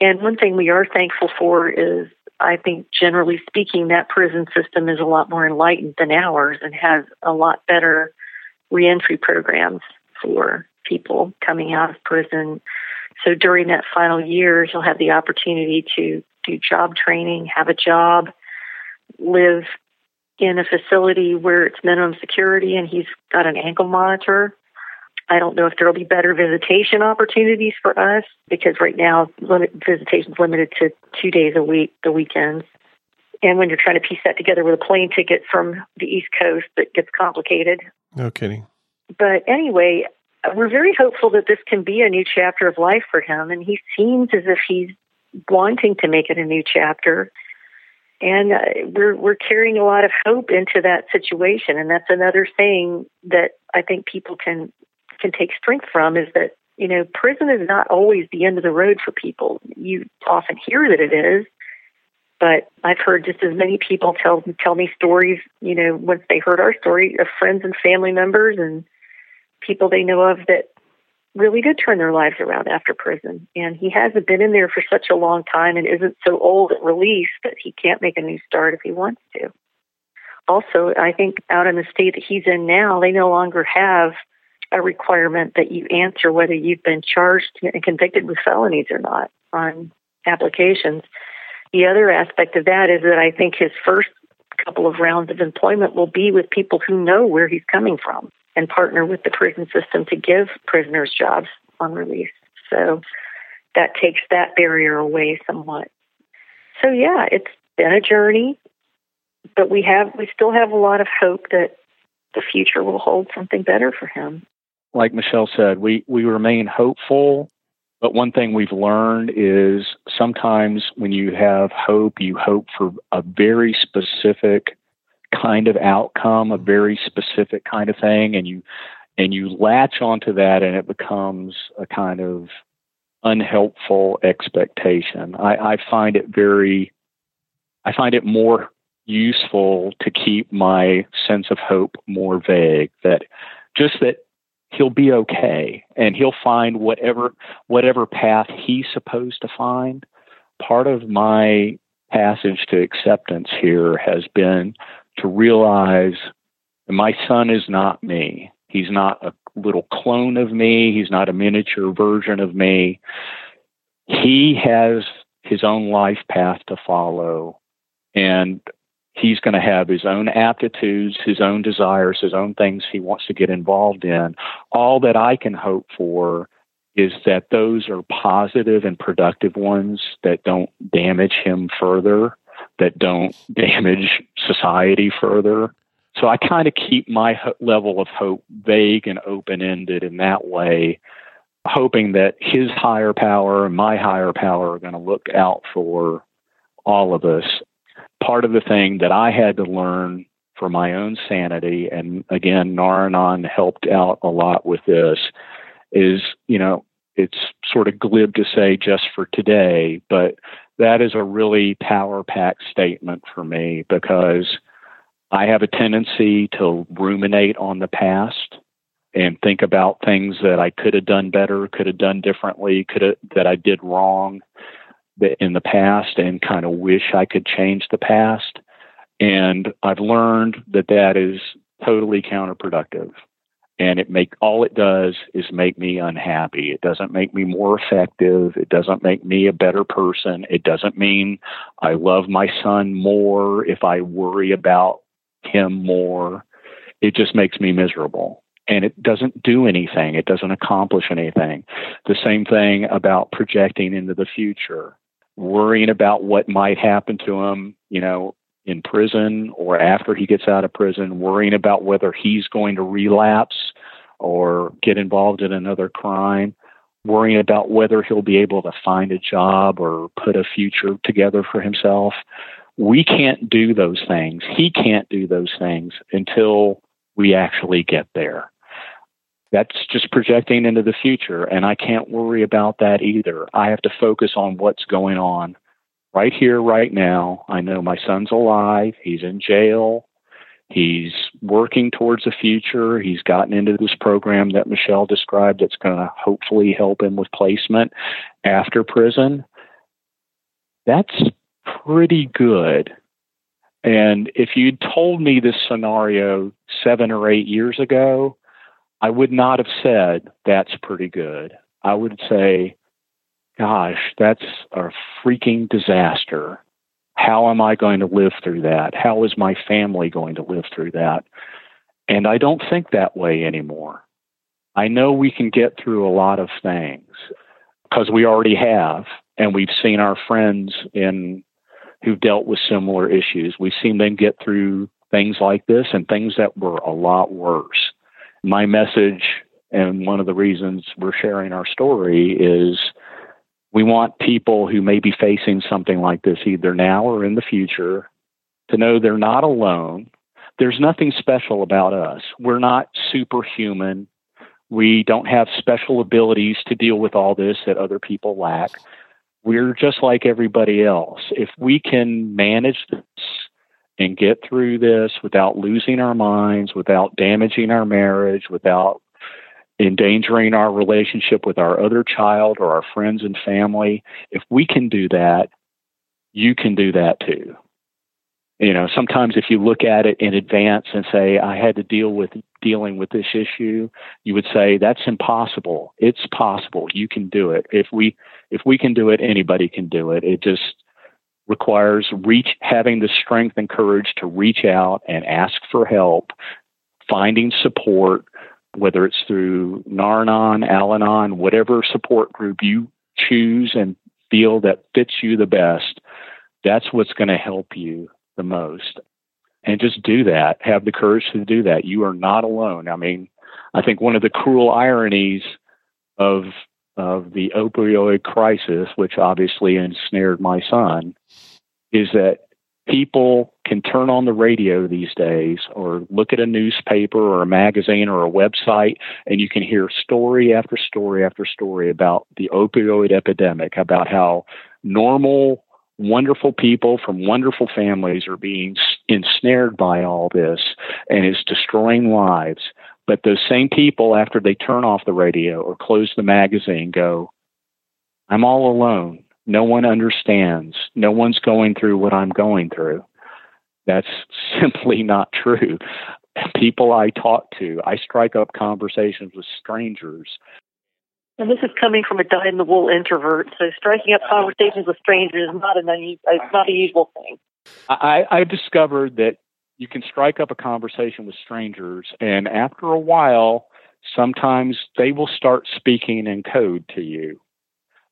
And one thing we are thankful for is, I think, generally speaking, that prison system is a lot more enlightened than ours and has a lot better reentry programs for people coming out of prison. So during that final year, he'll have the opportunity to do job training, have a job, live in a facility where it's minimum security and he's got an ankle monitor I don't know if there will be better visitation opportunities for us because right now limit, visitation is limited to two days a week, the weekends. And when you're trying to piece that together with a plane ticket from the East Coast, it gets complicated. No kidding. But anyway, we're very hopeful that this can be a new chapter of life for him. And he seems as if he's wanting to make it a new chapter. And uh, we're we're carrying a lot of hope into that situation, and that's another thing that I think people can can take strength from is that you know prison is not always the end of the road for people. You often hear that it is, but I've heard just as many people tell tell me stories. You know, once they heard our story, of friends and family members and people they know of that really did turn their lives around after prison. And he hasn't been in there for such a long time and isn't so old at release that he can't make a new start if he wants to. Also, I think out in the state that he's in now, they no longer have a requirement that you answer whether you've been charged and convicted with felonies or not on applications. The other aspect of that is that I think his first couple of rounds of employment will be with people who know where he's coming from and partner with the prison system to give prisoners jobs on release. So that takes that barrier away somewhat. So yeah, it's been a journey, but we have we still have a lot of hope that the future will hold something better for him like Michele said, we, we remain hopeful. But one thing we've learned is sometimes when you have hope, you hope for a very specific kind of outcome, a very specific kind of thing, and you and you latch onto that, and it becomes a kind of unhelpful expectation. I, I find it very, I find it more useful to keep my sense of hope more vague. That just that he'll be okay and he'll find whatever whatever path he's supposed to find. Part of my passage to acceptance here has been to realize my son is not me. He's not a little clone of me. He's not a miniature version of me. He has his own life path to follow. And he's going to have his own aptitudes, his own desires, his own things he wants to get involved in. All that I can hope for is that those are positive and productive ones that don't damage him further, that don't damage society further. So I kind of keep my ho- level of hope vague and open ended in that way, hoping that his higher power and my higher power are going to look out for all of us. Part of the thing that I had to learn for my own sanity, and again, Nar-Anon helped out a lot with this, is, you know, it's sort of glib to say just for today, but that is a really power packed statement for me because I have a tendency to ruminate on the past and think about things that I could have done better, could have done differently, could have that I did wrong in the past and kind of wish I could change the past. And I've learned that that is totally counterproductive. And it make all it does is make me unhappy. It doesn't make me more effective. It doesn't make me a better person. It doesn't mean i love my son more if i worry about him more. It just makes me miserable. And it doesn't do anything. It doesn't accomplish anything. The same thing about projecting into the future worrying about what might happen to him you know in prison or after he gets out of prison, worrying about whether he's going to relapse or get involved in another crime, worrying about whether he'll be able to find a job or put a future together for himself. We can't do those things. He can't do those things until we actually get there. That's just projecting into the future, and I can't worry about that either. I have to focus on what's going on right here, right now. I know my son's alive. He's in jail. He's working towards the future. He's gotten into this program that Michele described that's going to hopefully help him with placement after prison. That's pretty good. And if you'd told me this scenario seven or eight years ago, I would not have said that's pretty good. I would say gosh, that's a freaking disaster. How am I going to live through that? How is my family going to live through that? And I don't think that way anymore. I know we can get through a lot of things because we already have, and we've seen our friends in who've dealt with similar issues. We've seen them get through things like this and things that were a lot worse. My message, and one of the reasons we're sharing our story, is we want people who may be facing something like this either now or in the future to know they're not alone. There's nothing special about us. We're not superhuman. We don't have special abilities to deal with all this that other people lack. We're just like everybody else. If we can manage this and get through this without losing our minds, without damaging our marriage, without endangering our relationship with our other child or our friends and family, if we can do that, you can do that too. You know, sometimes if you look at it in advance and say, I had to deal with dealing with this issue, you would say, that's impossible. It's possible. You can do it. If we if we can do it, anybody can do it. It just requires reach having the strength and courage to reach out and ask for help, finding support, whether it's through Nar-Anon, Al-Anon, whatever support group you choose and feel that fits you the best, that's what's going to help you the most. And just do that. Have the courage to do that. You are not alone. I mean, I think one of the cruel ironies of of the opioid crisis, which obviously ensnared my son, is that people can turn on the radio these days or look at a newspaper or a magazine or a website and you can hear story after story after story about the opioid epidemic, about how normal, wonderful people from wonderful families are being ensnared by all this and it's destroying lives. But those same people, after they turn off the radio or close the magazine, go, I'm all alone. No one understands. No one's going through what I'm going through. That's simply not true. People I talk to, I strike up conversations with strangers. And this is coming from a dyed in the wool introvert, so striking up conversations with strangers is not an it's not a usual thing. I, I discovered that you can strike up a conversation with strangers, and after a while, sometimes they will start speaking in code to you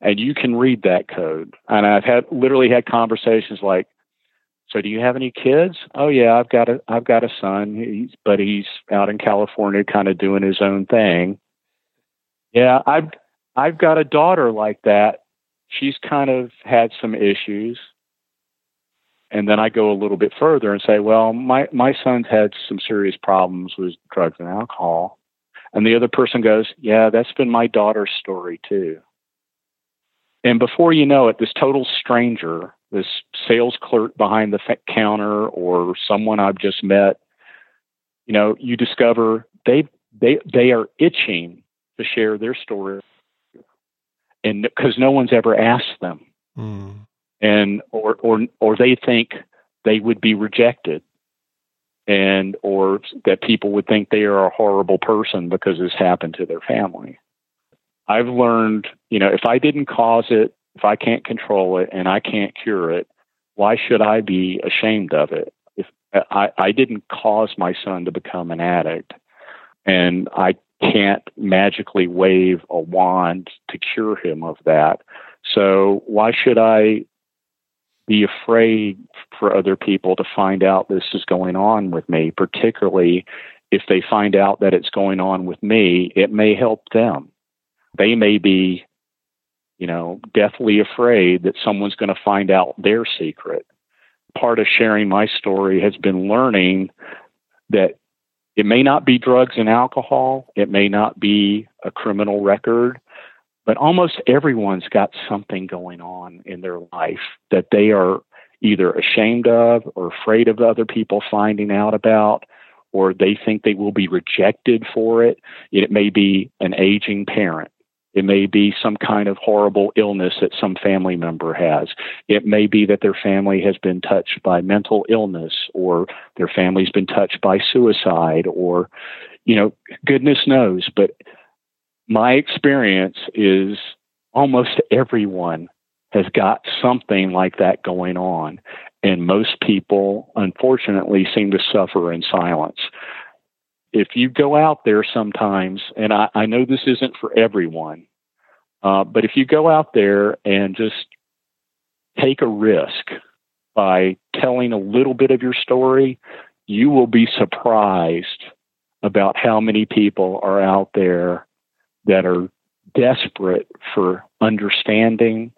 and you can read that code. And I've had literally had conversations like, "So do you have any kids?" "Oh yeah, I've got a I've got a son, he's, but he's out in California, kind of doing his own thing." Yeah, I've I've got a daughter like that. She's kind of had some issues. And then I go a little bit further and say, well, my, my son's had some serious problems with drugs and alcohol. And the other person goes, yeah, that's been my daughter's story too. And before you know it, this total stranger, this sales clerk behind the counter or someone I've just met, you know, you discover they they they are itching to share their story, and because no one's ever asked them, mm. And or or or they think they would be rejected, and or that people would think they are a horrible person because this happened to their family. I've learned, you know, if I didn't cause it, if I can't control it and I can't cure it, why should I be ashamed of it? If I, I didn't cause my son to become an addict and I can't magically wave a wand to cure him of that. So why should I be afraid for other people to find out this is going on with me, particularly if they find out that it's going on with me, it may help them they may be, you know, deathly afraid that someone's going to find out their secret. Part of sharing my story has been learning that it may not be drugs and alcohol, it may not be a criminal record, but almost everyone's got something going on in their life that they are either ashamed of or afraid of other people finding out about or they think they will be rejected for it. It may be an aging parent. It may be some kind of horrible illness that some family member has. It may be that their family has been touched by mental illness or their family's been touched by suicide or, you know, goodness knows. But my experience is almost everyone has got something like that going on. And most people, unfortunately, seem to suffer in silence if you go out there sometimes, and I, I know this isn't for everyone, uh, but if you go out there and just take a risk by telling a little bit of your story, you will be surprised about how many people are out there that are desperate for understanding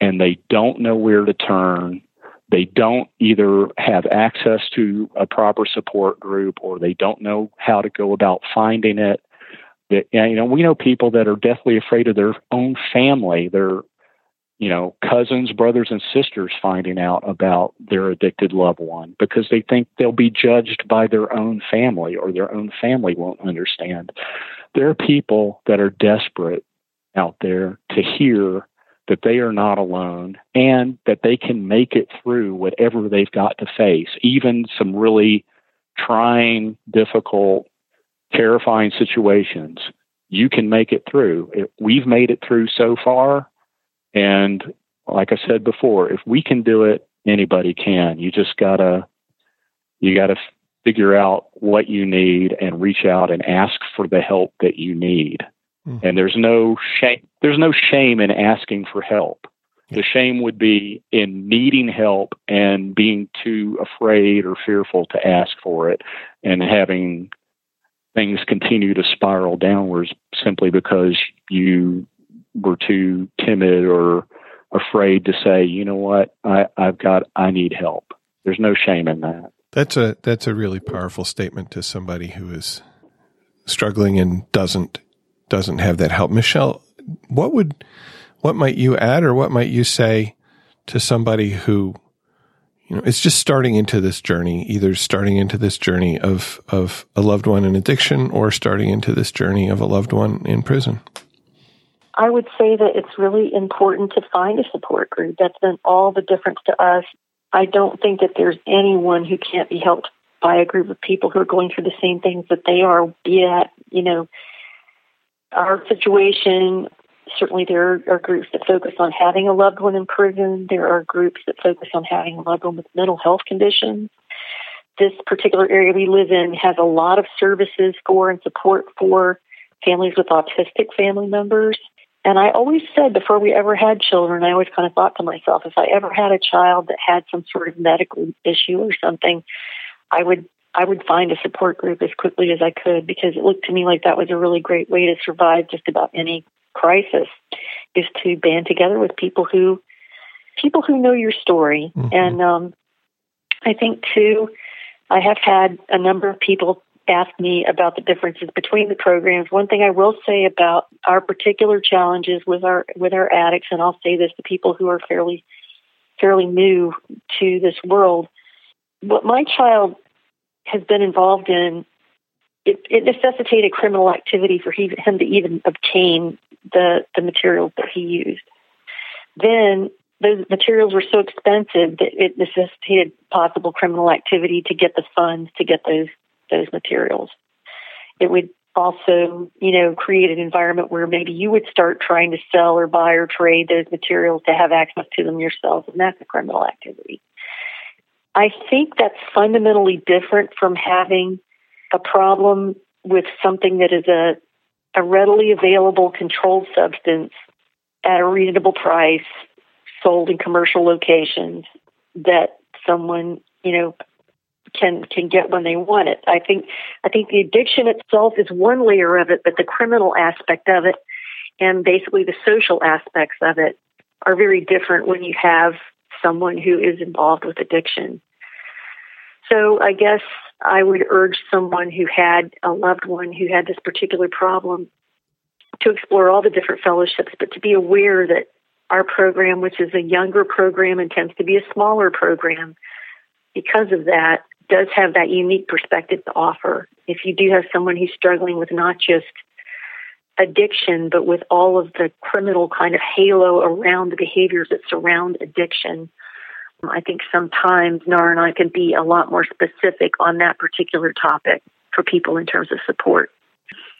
and they don't know where to turn they don't either have access to a proper support group or they don't know how to go about finding it. That you know, we know people that are deathly afraid of their own family, their you know, cousins, brothers, and sisters finding out about their addicted loved one because they think they'll be judged by their own family or their own family won't understand. There are people that are desperate out there to hear that they are not alone and that they can make it through whatever they've got to face, even some really trying, difficult, terrifying situations. You can make it through. we've made it through so far. And like I said before, if we can do it, anybody can. You just gotta, you gotta figure out what you need and reach out and ask for the help that you need. Mm-hmm. And there's no shame. There's no shame in asking for help. The shame would be in needing help and being too afraid or fearful to ask for it and having things continue to spiral downwards simply because you were too timid or afraid to say, you know what, I, I've got, I need help. there's no shame in that. That's a that's a really powerful statement to somebody who is struggling and doesn't doesn't have that help. Michele, what would what might you add or what might you say to somebody who you know is just starting into this journey, either starting into this journey of of a loved one in addiction or starting into this journey of a loved one in prison? I would say that it's really important to find a support group. That's been all the difference to us. I don't think that there's anyone who can't be helped by a group of people who are going through the same things that they are, be it, you know, our situation. Certainly, there are groups that focus on having a loved one in prison. There are groups that focus on having a loved one with mental health conditions. This particular area we live in has a lot of services for and support for families with autistic family members. And I always said before we ever had children, I always kind of thought to myself, if I ever had a child that had some sort of medical issue or something, I would I would find a support group as quickly as I could because it looked to me like that was a really great way to survive just about any crisis is to band together with people who people who know your story. Mm-hmm. And um, I think too, I have had a number of people asked me about the differences between the programs. One thing I will say about our particular challenges with our with our addicts, and I'll say this to people who are fairly fairly new to this world, what my child has been involved in, it, it necessitated criminal activity for he, him to even obtain the the materials that he used. Then those materials were so expensive that it necessitated possible criminal activity to get the funds to get those those materials. It would also, you know, create an environment where maybe you would start trying to sell or buy or trade those materials to have access to them yourself, and that's a criminal activity. I think that's fundamentally different from having a problem with something that is a, a readily available controlled substance at a reasonable price sold in commercial locations that someone, you know, can can get when they want it. I think I think the addiction itself is one layer of it, but the criminal aspect of it and basically the social aspects of it are very different when you have someone who is involved with addiction. So I guess I would urge someone who had a loved one who had this particular problem to explore all the different fellowships, but to be aware that our program, which is a younger program and tends to be a smaller program, because of that, does have that unique perspective to offer. If you do have someone who's struggling with not just addiction, but with all of the criminal kind of halo around the behaviors that surround addiction, um, I think sometimes Nar-Anon can be a lot more specific on that particular topic for people in terms of support.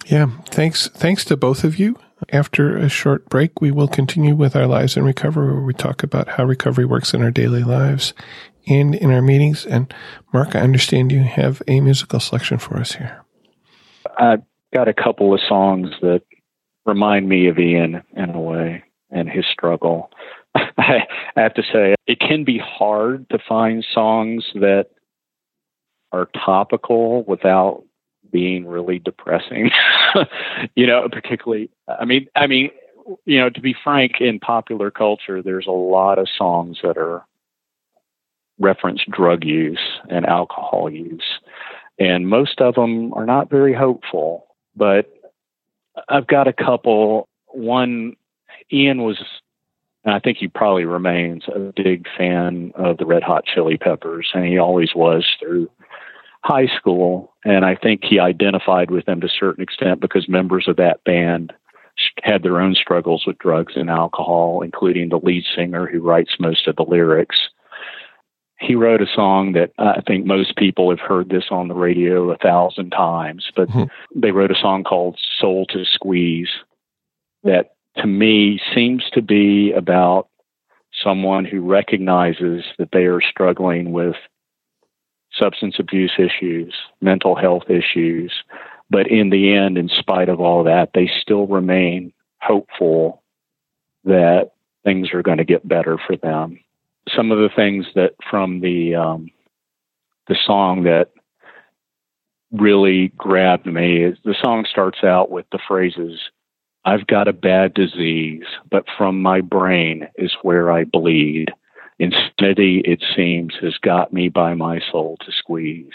Yeah, thanks. Thanks to both of you. After a short break, we will continue with our lives in recovery, where we talk about how recovery works in our daily lives and in our meetings. And Marc, I understand you have a musical selection for us here. I've got a couple of songs that remind me of Ian in a way and his struggle. I have to say, it can be hard to find songs that are topical without being really depressing. you know, particularly, I mean, I mean, you know, to be frank, in popular culture, there's a lot of songs that are reference drug use and alcohol use. And most of them are not very hopeful, but I've got a couple. One, Ian was, and I think he probably remains a big fan of the Red Hot Chili Peppers, and he always was through high school. And I think he identified with them to a certain extent because members of that band had their own struggles with drugs and alcohol, including the lead singer who writes most of the lyrics he wrote a song that I think most people have heard this on the radio a thousand times, but mm-hmm. they wrote a song called Soul to Squeeze that to me seems to be about someone who recognizes that they are struggling with substance abuse issues, mental health issues, but in the end, in spite of all that, they still remain hopeful that things are going to get better for them some of the things that from the um, the song that really grabbed me is the song starts out with the phrases I've got a bad disease, but from my brain is where I bleed. Insanity, it seems, has got me by my soul to squeeze.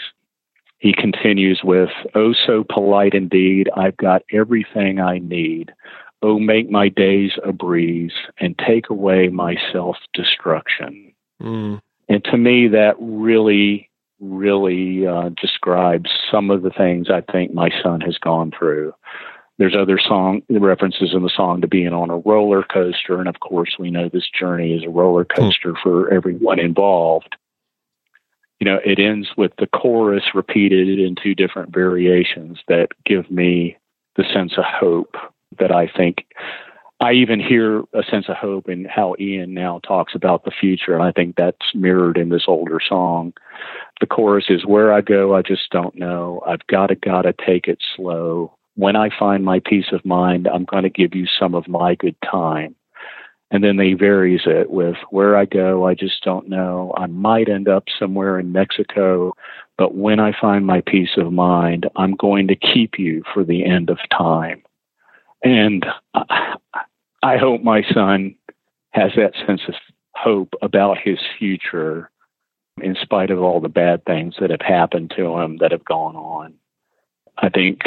He continues with, Oh, so polite indeed, I've got everything I need. Oh, make my days a breeze and take away my self destruction. Mm. And to me, that really, really uh, describes some of the things I think my son has gone through. There's other song references in the song to being on a roller coaster, and of course, we know this journey is a roller hmm. coaster mm. for everyone involved. You know, it ends with the chorus repeated in two different variations that give me the sense of hope that I think I even hear a sense of hope in how Ian now talks about the future, and I think that's mirrored in this older song. The chorus is Where I go, I just don't know. I've gotta, gotta take it slow. When I find my peace of mind, I'm going to give you some of my good time. And then he varies it with Where I go, I just don't know. I might end up somewhere in Mexico, but when I find my peace of mind, I'm going to keep you for the end of time. And I hope my son has that sense of hope about his future in spite of all the bad things that have happened to him that have gone on. I think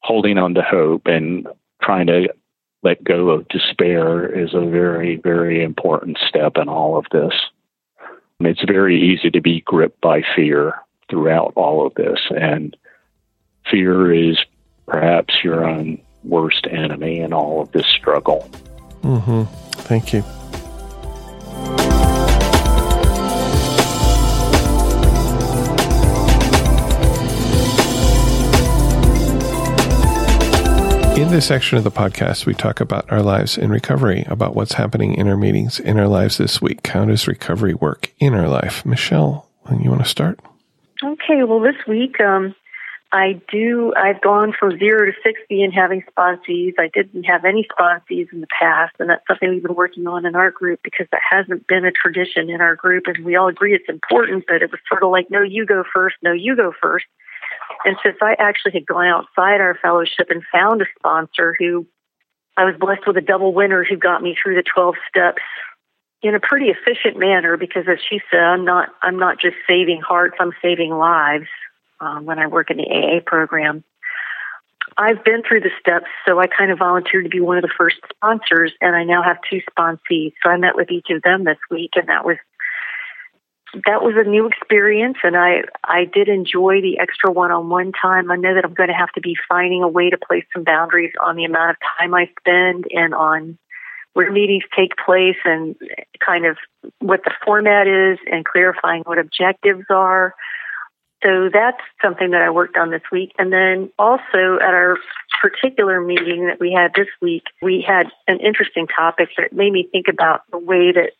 holding on to hope and trying to let go of despair is a very, very important step in all of this. It's very easy to be gripped by fear throughout all of this, and fear is perhaps your own worst enemy in all of this struggle. Mm-hmm. Thank you. In this section of the podcast, we talk about our lives in recovery, about what's happening in our meetings in our lives this week. How does recovery work in our life? Michele, you want to start? Okay, well, this week um, I do. I've gone from zero to sixty in having sponsees. I didn't have any sponsees in the past, and that's something we've been working on in our group because that hasn't been a tradition in our group, and we all agree it's important. But it was sort of like, no, you go first. No, you go first. And since I actually had gone outside our fellowship and found a sponsor who I was blessed with a double winner who got me through the 12 steps in a pretty efficient manner because as she said, I'm not, I'm not just saving hearts, I'm saving lives um, when I work in the AA program. I've been through the steps, so I kind of volunteered to be one of the first sponsors, and I now have two sponsees. So I met with each of them this week, and that was that was a new experience, and I I did enjoy the extra one-on-one time. I know that I'm going to have to be finding a way to place some boundaries on the amount of time I spend and on where meetings take place and kind of what the format is and clarifying what objectives are. So that's something that I worked on this week. And then also at our particular meeting that we had this week, we had an interesting topic that made me think about the way that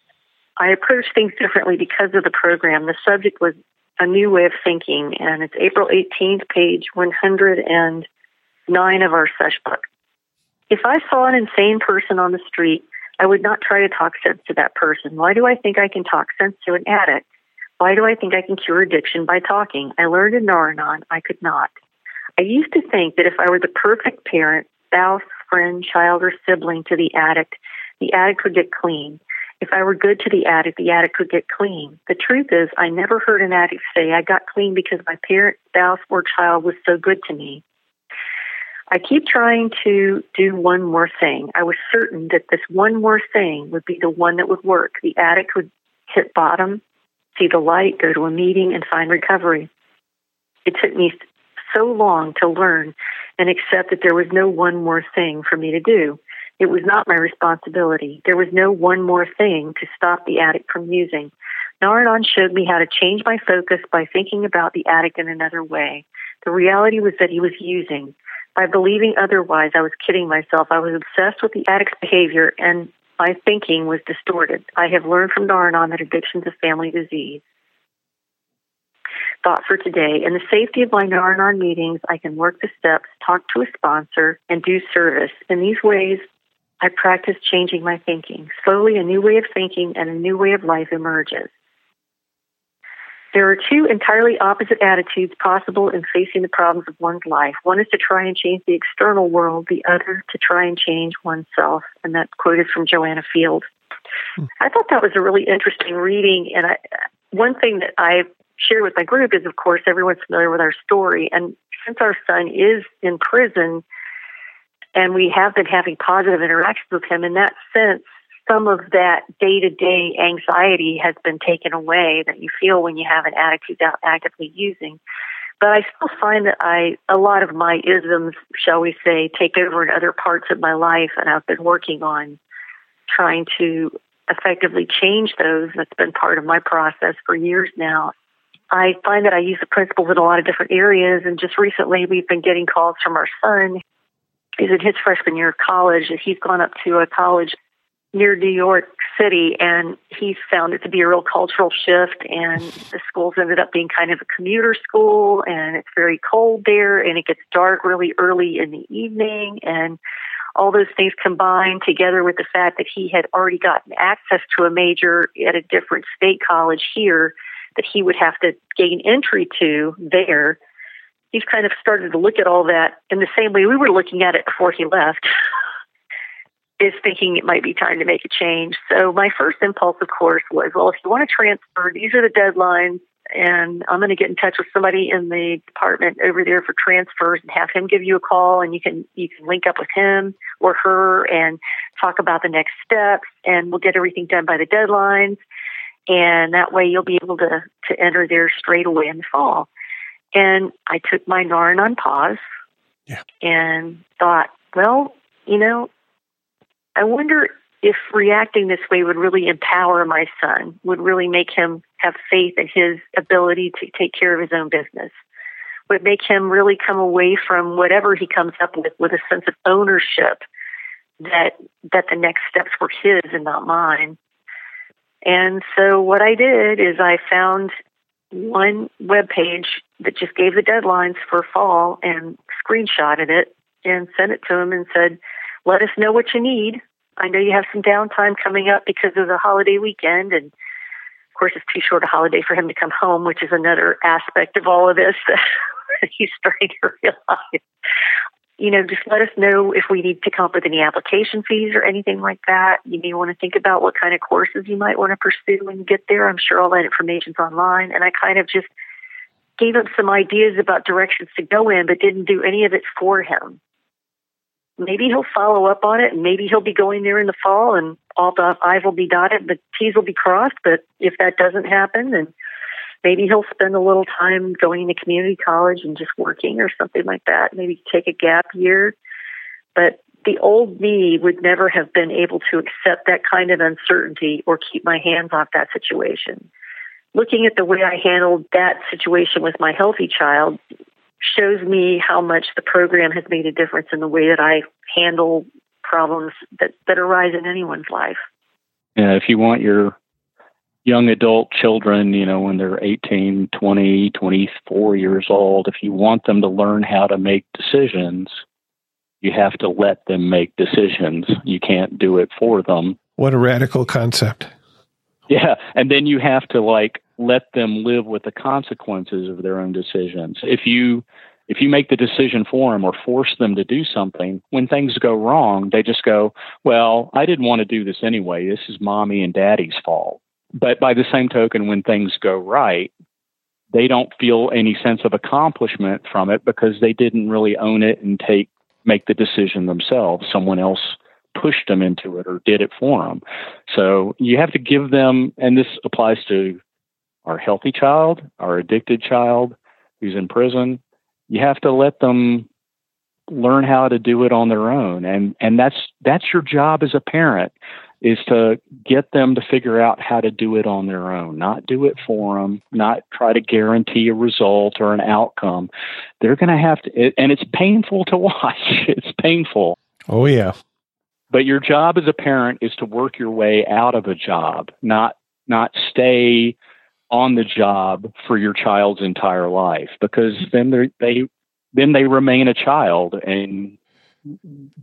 I approach things differently because of the program. The subject was a new way of thinking, and it's April 18th, page 109 of our sesh book. If I saw an insane person on the street, I would not try to talk sense to that person. Why do I think I can talk sense to an addict? Why do I think I can cure addiction by talking? I learned in Nar-Anon I could not. I used to think that if I were the perfect parent, spouse, friend, child, or sibling to the addict, the addict would get clean. If I were good to the addict, the addict would get clean. The truth is, I never heard an addict say, I got clean because my parent, spouse, or child was so good to me. I keep trying to do one more thing. I was certain that this one more thing would be the one that would work. The addict would hit bottom, see the light, go to a meeting, and find recovery. It took me so long to learn and accept that there was no one more thing for me to do. It was not my responsibility. There was no one more thing to stop the addict from using. Nar-Anon showed me how to change my focus by thinking about the addict in another way. The reality was that he was using. By believing otherwise, I was kidding myself. I was obsessed with the addict's behavior, and my thinking was distorted. I have learned from Nar-Anon that addiction is a family disease. Thought for today. In the safety of my Nar-Anon meetings, I can work the steps, talk to a sponsor, and do service. In these ways, I practice changing my thinking. Slowly, a new way of thinking and a new way of life emerges. There are two entirely opposite attitudes possible in facing the problems of one's life. One is to try and change the external world, the other to try and change oneself. And that quote is from Joanna Field. I thought that was a really interesting reading. And I, one thing that I shared with my group is, of course, everyone's familiar with our story. And since our son is in prison and we have been having positive interactions with him, in that sense, some of that day to day anxiety has been taken away that you feel when you have an attitude out actively using. But I still find that I, a lot of my isms, shall we say, take over in other parts of my life, and I've been working on trying to effectively change those. That's been part of my process for years now. I find that I use the principles in a lot of different areas, and just recently we've been getting calls from our son. He's in his freshman year of college, and he's gone up to a college near New York City, and he found it to be a real cultural shift. And the school's ended up being kind of a commuter school, and it's very cold there, and it gets dark really early in the evening, and all those things combined together with the fact that he had already gotten access to a major at a different state college here that he would have to gain entry to there. He's kind of started to look at all that in the same way we were looking at it before he left is thinking it might be time to make a change. So my first impulse, of course, was, well, if you want to transfer, these are the deadlines, and I'm going to get in touch with somebody in the department over there for transfers and have him give you a call, and you can you can link up with him or her and talk about the next steps, and we'll get everything done by the deadlines, and that way you'll be able to to enter there straight away in the fall. And I took my Nar-Anon pause, yeah. and thought, well, you know, I wonder if reacting this way would really empower my son, would really make him have faith in his ability to take care of his own business, would make him really come away from whatever he comes up with with a sense of ownership that that the next steps were his and not mine. And so what I did is I found one web page that just gave the deadlines for fall and screenshotted it and sent it to him and said, let us know what you need. I know you have some downtime coming up because of the holiday weekend, and of course, it's too short a holiday for him to come home, which is another aspect of all of this that he's starting to realize. You know, just let us know if we need to come up with any application fees or anything like that. You may want to think about what kind of courses you might want to pursue when you get there. I'm sure all that information's online. And I kind of just gave him some ideas about directions to go in, but didn't do any of it for him maybe he'll follow up on it and maybe he'll be going there in the fall and all the I's will be dotted, the T's will be crossed. But if that doesn't happen, then maybe he'll spend a little time going to community college and just working or something like that. Maybe take a gap year. But the old me would never have been able to accept that kind of uncertainty or keep my hands off that situation. Looking at the way I handled that situation with my healthy child, shows me how much the program has made a difference in the way that I handle problems that, that arise in anyone's life. Yeah, if you want your young adult children, you know, when they're 18, 20, 24 years old, if you want them to learn how to make decisions, you have to let them make decisions. You can't do it for them. What a radical concept. Yeah, and then you have to like let them live with the consequences of their own decisions. If you if you make the decision for them or force them to do something, when things go wrong, they just go, "Well, I didn't want to do this anyway. This is mommy and daddy's fault." But by the same token, when things go right, they don't feel any sense of accomplishment from it because they didn't really own it and take make the decision themselves. Someone else pushed them into it or did it for them. So you have to give them, and this applies to our healthy child, our addicted child who's in prison, you have to let them learn how to do it on their own. And and that's that's your job as a parent is to get them to figure out how to do it on their own, not do it for them, not try to guarantee a result or an outcome. They're going to have to, and it's painful to watch. It's painful. Oh, yeah. But your job as a parent is to work your way out of a job, not not stay on the job for your child's entire life because then they they then they remain a child and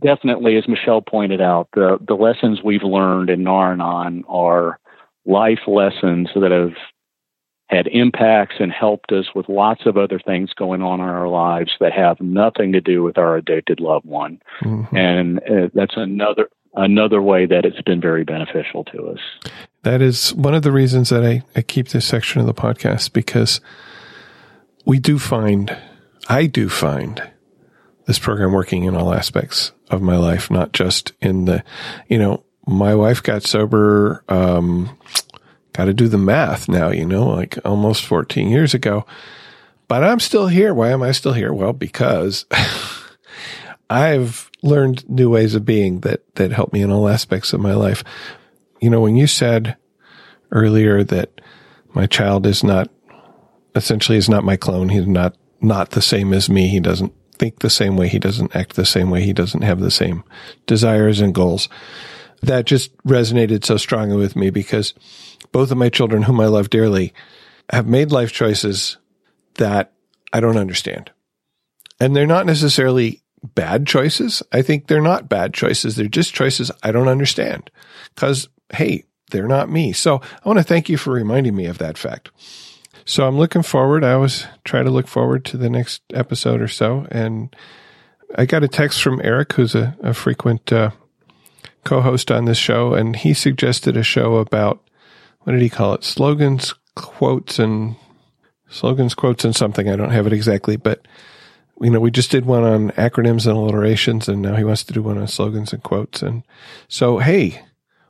definitely as Michele pointed out the the lessons we've learned in Nar-Anon are life lessons that have had impacts and helped us with lots of other things going on in our lives that have nothing to do with our addicted loved one. Mm-hmm. And uh, that's another another way that it's been very beneficial to us. That is one of the reasons that I, I keep this section of the podcast because we do find, I do find this program working in all aspects of my life, not just in the, you know, my wife got sober, um, got to do the math now, you know, like almost 14 years ago. But I'm still here. Why am I still here? Well, because I've learned new ways of being that, that help me in all aspects of my life. You know, when you said earlier that my child is not, essentially is not my clone. He's not, not the same as me. He doesn't think the same way. He doesn't act the same way. He doesn't have the same desires and goals. That just resonated so strongly with me because both of my children, whom I love dearly, have made life choices that I don't understand. And they're not necessarily bad choices. I think they're not bad choices. They're just choices I don't understand because, hey, they're not me. So I want to thank you for reminding me of that fact. So I'm looking forward. I always try to look forward to the next episode or so. And I got a text from Eric, who's a, a frequent uh, co host on this show, and he suggested a show about what did he call it? Slogans, quotes, and slogans, quotes, and something. I don't have it exactly, but you know, we just did one on acronyms and alliterations, and now he wants to do one on slogans and quotes. And so, hey,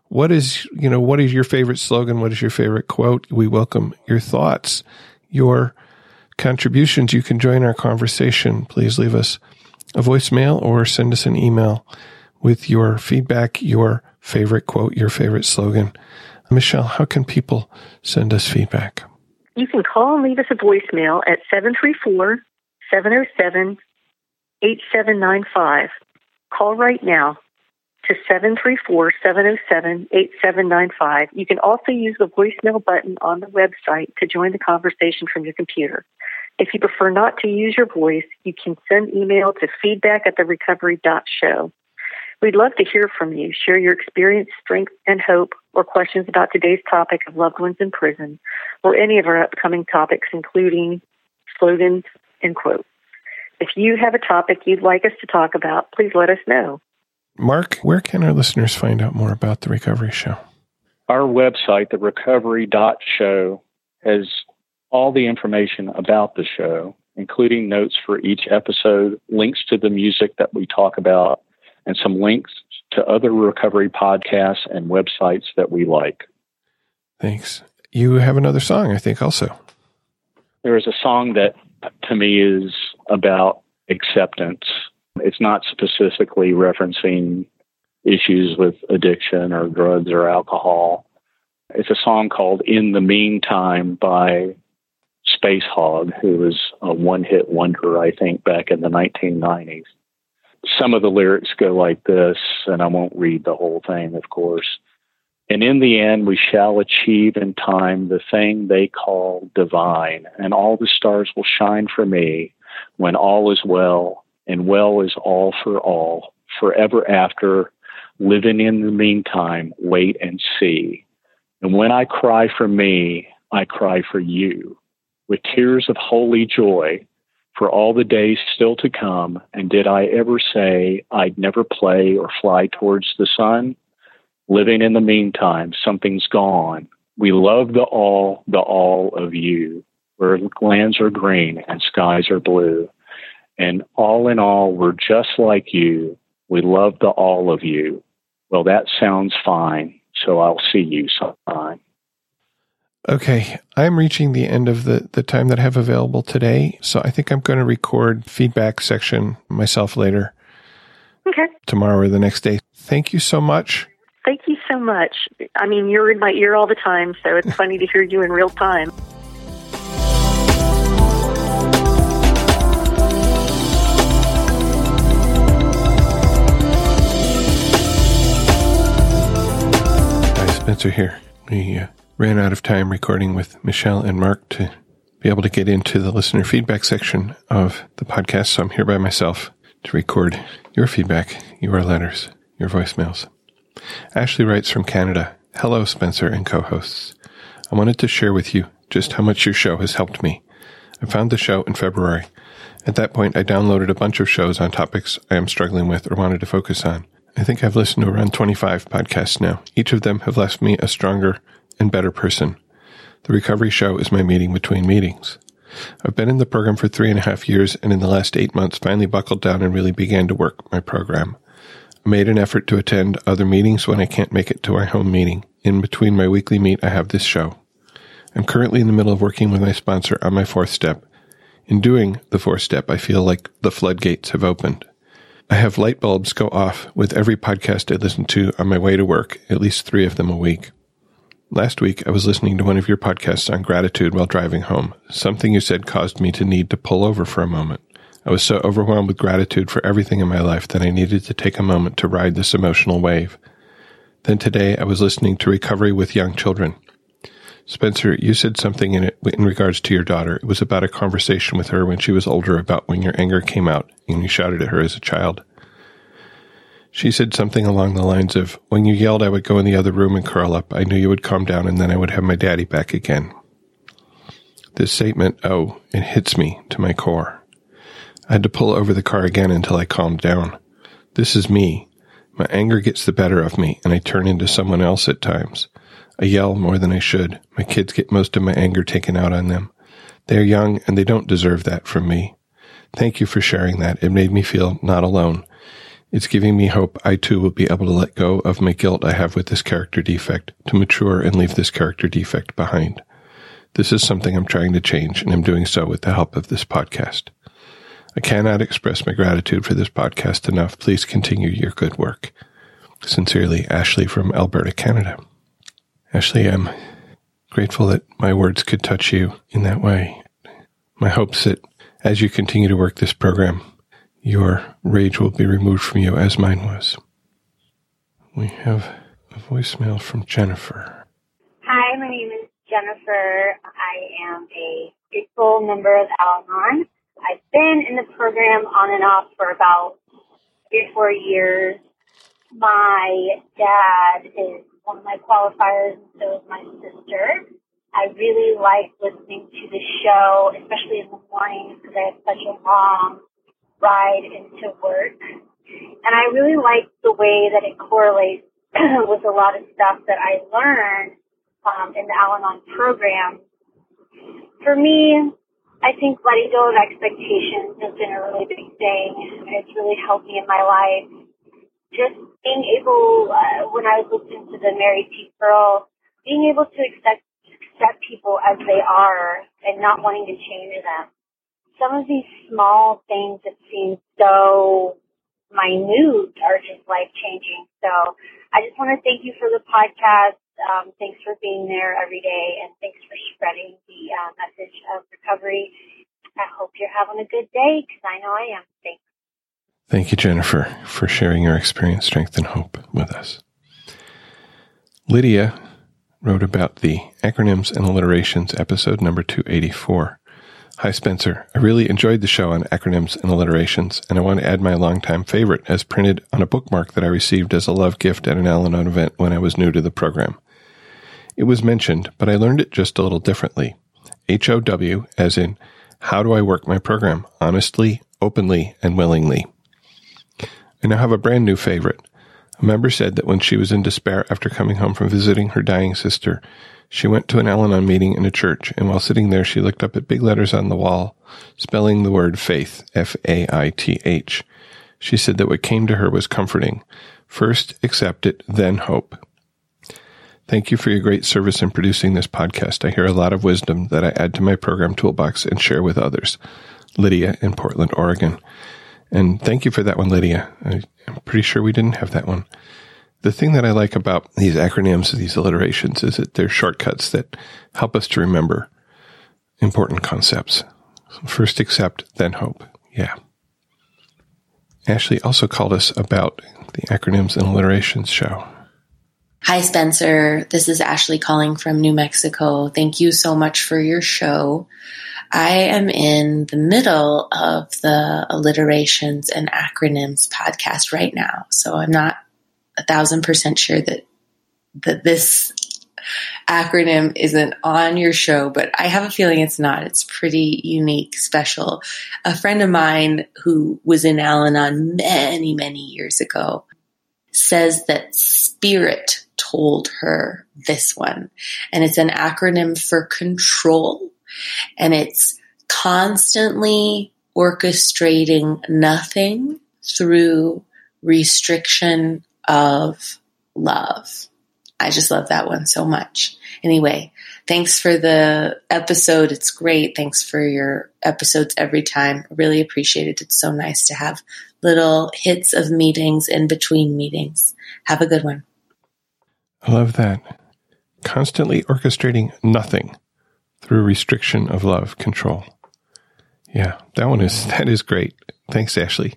what is you know what is your favorite slogan? What is your favorite quote? We welcome your thoughts, your contributions. You can join our conversation. Please leave us a voicemail or send us an email with your feedback, your favorite quote, your favorite slogan. Michele, how can people send us feedback? You can call and leave us a voicemail at 734 707 8795. Call right now to 734 707 8795. You can also use the voicemail button on the website to join the conversation from your computer. If you prefer not to use your voice, you can send email to feedback at the recovery.show. We'd love to hear from you. Share your experience, strength, and hope, or questions about today's topic of loved ones in prison, or any of our upcoming topics, including slogans and quotes. If you have a topic you'd like us to talk about, please let us know. Marc, where can our listeners find out more about the Recovery Show? Our website, the recovery.show, has all the information about the show, including notes for each episode, links to the music that we talk about, and some links to other recovery podcasts and websites that we like. Thanks. You have another song, I think, also. There is a song that to me is about acceptance. It's not specifically referencing issues with addiction or drugs or alcohol. It's a song called In the Meantime by Spacehog, who was a one hit wonder, I think, back in the 1990s some of the lyrics go like this, and I won't read the whole thing, of course. And in the end, we shall achieve in time the thing they call divine, and all the stars will shine for me when all is well, and well is all for all, forever after, living in the meantime, wait and see. And when I cry for me, I cry for you. With tears of holy joy, for all the days still to come. And did I ever say I'd never play or fly towards the sun? Living in the meantime, something's gone. We love the all, the all of you, where lands are green and skies are blue. And all in all, we're just like you. We love the all of you. Well, that sounds fine. So I'll see you sometime. Okay, I'm reaching the end of the, the time that I have available today. So I think I'm going to record feedback section myself later. Okay. Tomorrow or the next day. Thank you so much. Thank you so much. I mean, you're in my ear all the time, so it's funny to hear you in real time. Spencer here. We uh, ran out of time recording with Michele and Marc to be able to get into the listener feedback section of the podcast. So I'm here by myself to record your feedback, your letters, your voicemails. Ashley writes from Canada. Hello, Spencer and co-hosts. I wanted to share with you just how much your show has helped me. I found the show in February. At that point, I downloaded a bunch of shows on topics I am struggling with or wanted to focus on. I think I've listened to around 25 podcasts now. Each of them have left me a stronger and better person. The recovery show is my meeting between meetings. I've been in the program for three and a half years and in the last eight months finally buckled down and really began to work my program. Made an effort to attend other meetings when I can't make it to our home meeting. In between my weekly meet, I have this show. I'm currently in the middle of working with my sponsor on my fourth step. In doing the fourth step, I feel like the floodgates have opened. I have light bulbs go off with every podcast I listen to on my way to work, at least three of them a week. Last week, I was listening to one of your podcasts on gratitude while driving home. Something you said caused me to need to pull over for a moment. I was so overwhelmed with gratitude for everything in my life that I needed to take a moment to ride this emotional wave. Then today, I was listening to Recovery with Young Children. Spencer, you said something in it in regards to your daughter. It was about a conversation with her when she was older about when your anger came out and you shouted at her as a child. She said something along the lines of, When you yelled, I would go in the other room and curl up. I knew you would calm down and then I would have my daddy back again. This statement, oh, it hits me to my core. I had to pull over the car again until I calmed down. This is me. My anger gets the better of me and I turn into someone else at times. I yell more than I should. My kids get most of my anger taken out on them. They are young and they don't deserve that from me. Thank you for sharing that. It made me feel not alone. It's giving me hope I too will be able to let go of my guilt I have with this character defect, to mature and leave this character defect behind. This is something I'm trying to change, and I'm doing so with the help of this podcast. I cannot express my gratitude for this podcast enough. Please continue your good work. Sincerely, Ashley from Alberta, Canada. Ashley, I'm grateful that my words could touch you in that way. My hopes that as you continue to work this program, your rage will be removed from you as mine was. We have a voicemail from Jennifer. Hi, my name is Jennifer. I am a grateful member of Al. I've been in the program on and off for about three or four years. My dad is one of my qualifiers, and so is my sister. I really like listening to the show, especially in the mornings because I have such a long ride into work. And I really like the way that it correlates with a lot of stuff that I learned um, in the Al Anon program. For me, I think letting go of expectations has been a really big thing. It's really helped me in my life. Just being able, uh, when I was listening to the Mary T. Pearl, being able to accept, accept people as they are and not wanting to change them some of these small things that seem so minute are just life changing. So I just want to thank you for the podcast. Um, thanks for being there every day and thanks for spreading the uh, message of recovery. I hope you're having a good day because I know I am. Thanks. Thank you, Jennifer, for sharing your experience, strength, and hope with us. Lydia wrote about the acronyms and alliterations, episode number 284. Hi, Spencer. I really enjoyed the show on acronyms and alliterations, and I want to add my longtime favorite as printed on a bookmark that I received as a love gift at an Al Anon event when I was new to the program. It was mentioned, but I learned it just a little differently. HOW, as in, how do I work my program? Honestly, openly, and willingly. I now have a brand new favorite. A member said that when she was in despair after coming home from visiting her dying sister, she went to an Al Anon meeting in a church, and while sitting there, she looked up at big letters on the wall, spelling the word faith, F A I T H. She said that what came to her was comforting. First, accept it, then hope. Thank you for your great service in producing this podcast. I hear a lot of wisdom that I add to my program toolbox and share with others. Lydia in Portland, Oregon. And thank you for that one, Lydia. I, am pretty sure we didn't have that one. The thing that I like about these acronyms, and these alliterations, is that they're shortcuts that help us to remember important concepts. First accept, then hope. Yeah. Ashley also called us about the acronyms and alliterations show. Hi, Spencer. This is Ashley calling from New Mexico. Thank you so much for your show. I am in the middle of the alliterations and acronyms podcast right now, so I'm not a thousand percent sure that that this acronym isn't on your show, but I have a feeling it's not. It's pretty unique, special. A friend of mine who was in Al Anon many, many years ago says that spirit told her this one. And it's an acronym for control. And it's constantly orchestrating nothing through restriction of love. I just love that one so much. Anyway, thanks for the episode. It's great. Thanks for your episodes every time. Really appreciate it. It's so nice to have little hits of meetings in between meetings. Have a good one. I love that. Constantly orchestrating nothing through restriction of love control. Yeah, that one is that is great. Thanks, Ashley.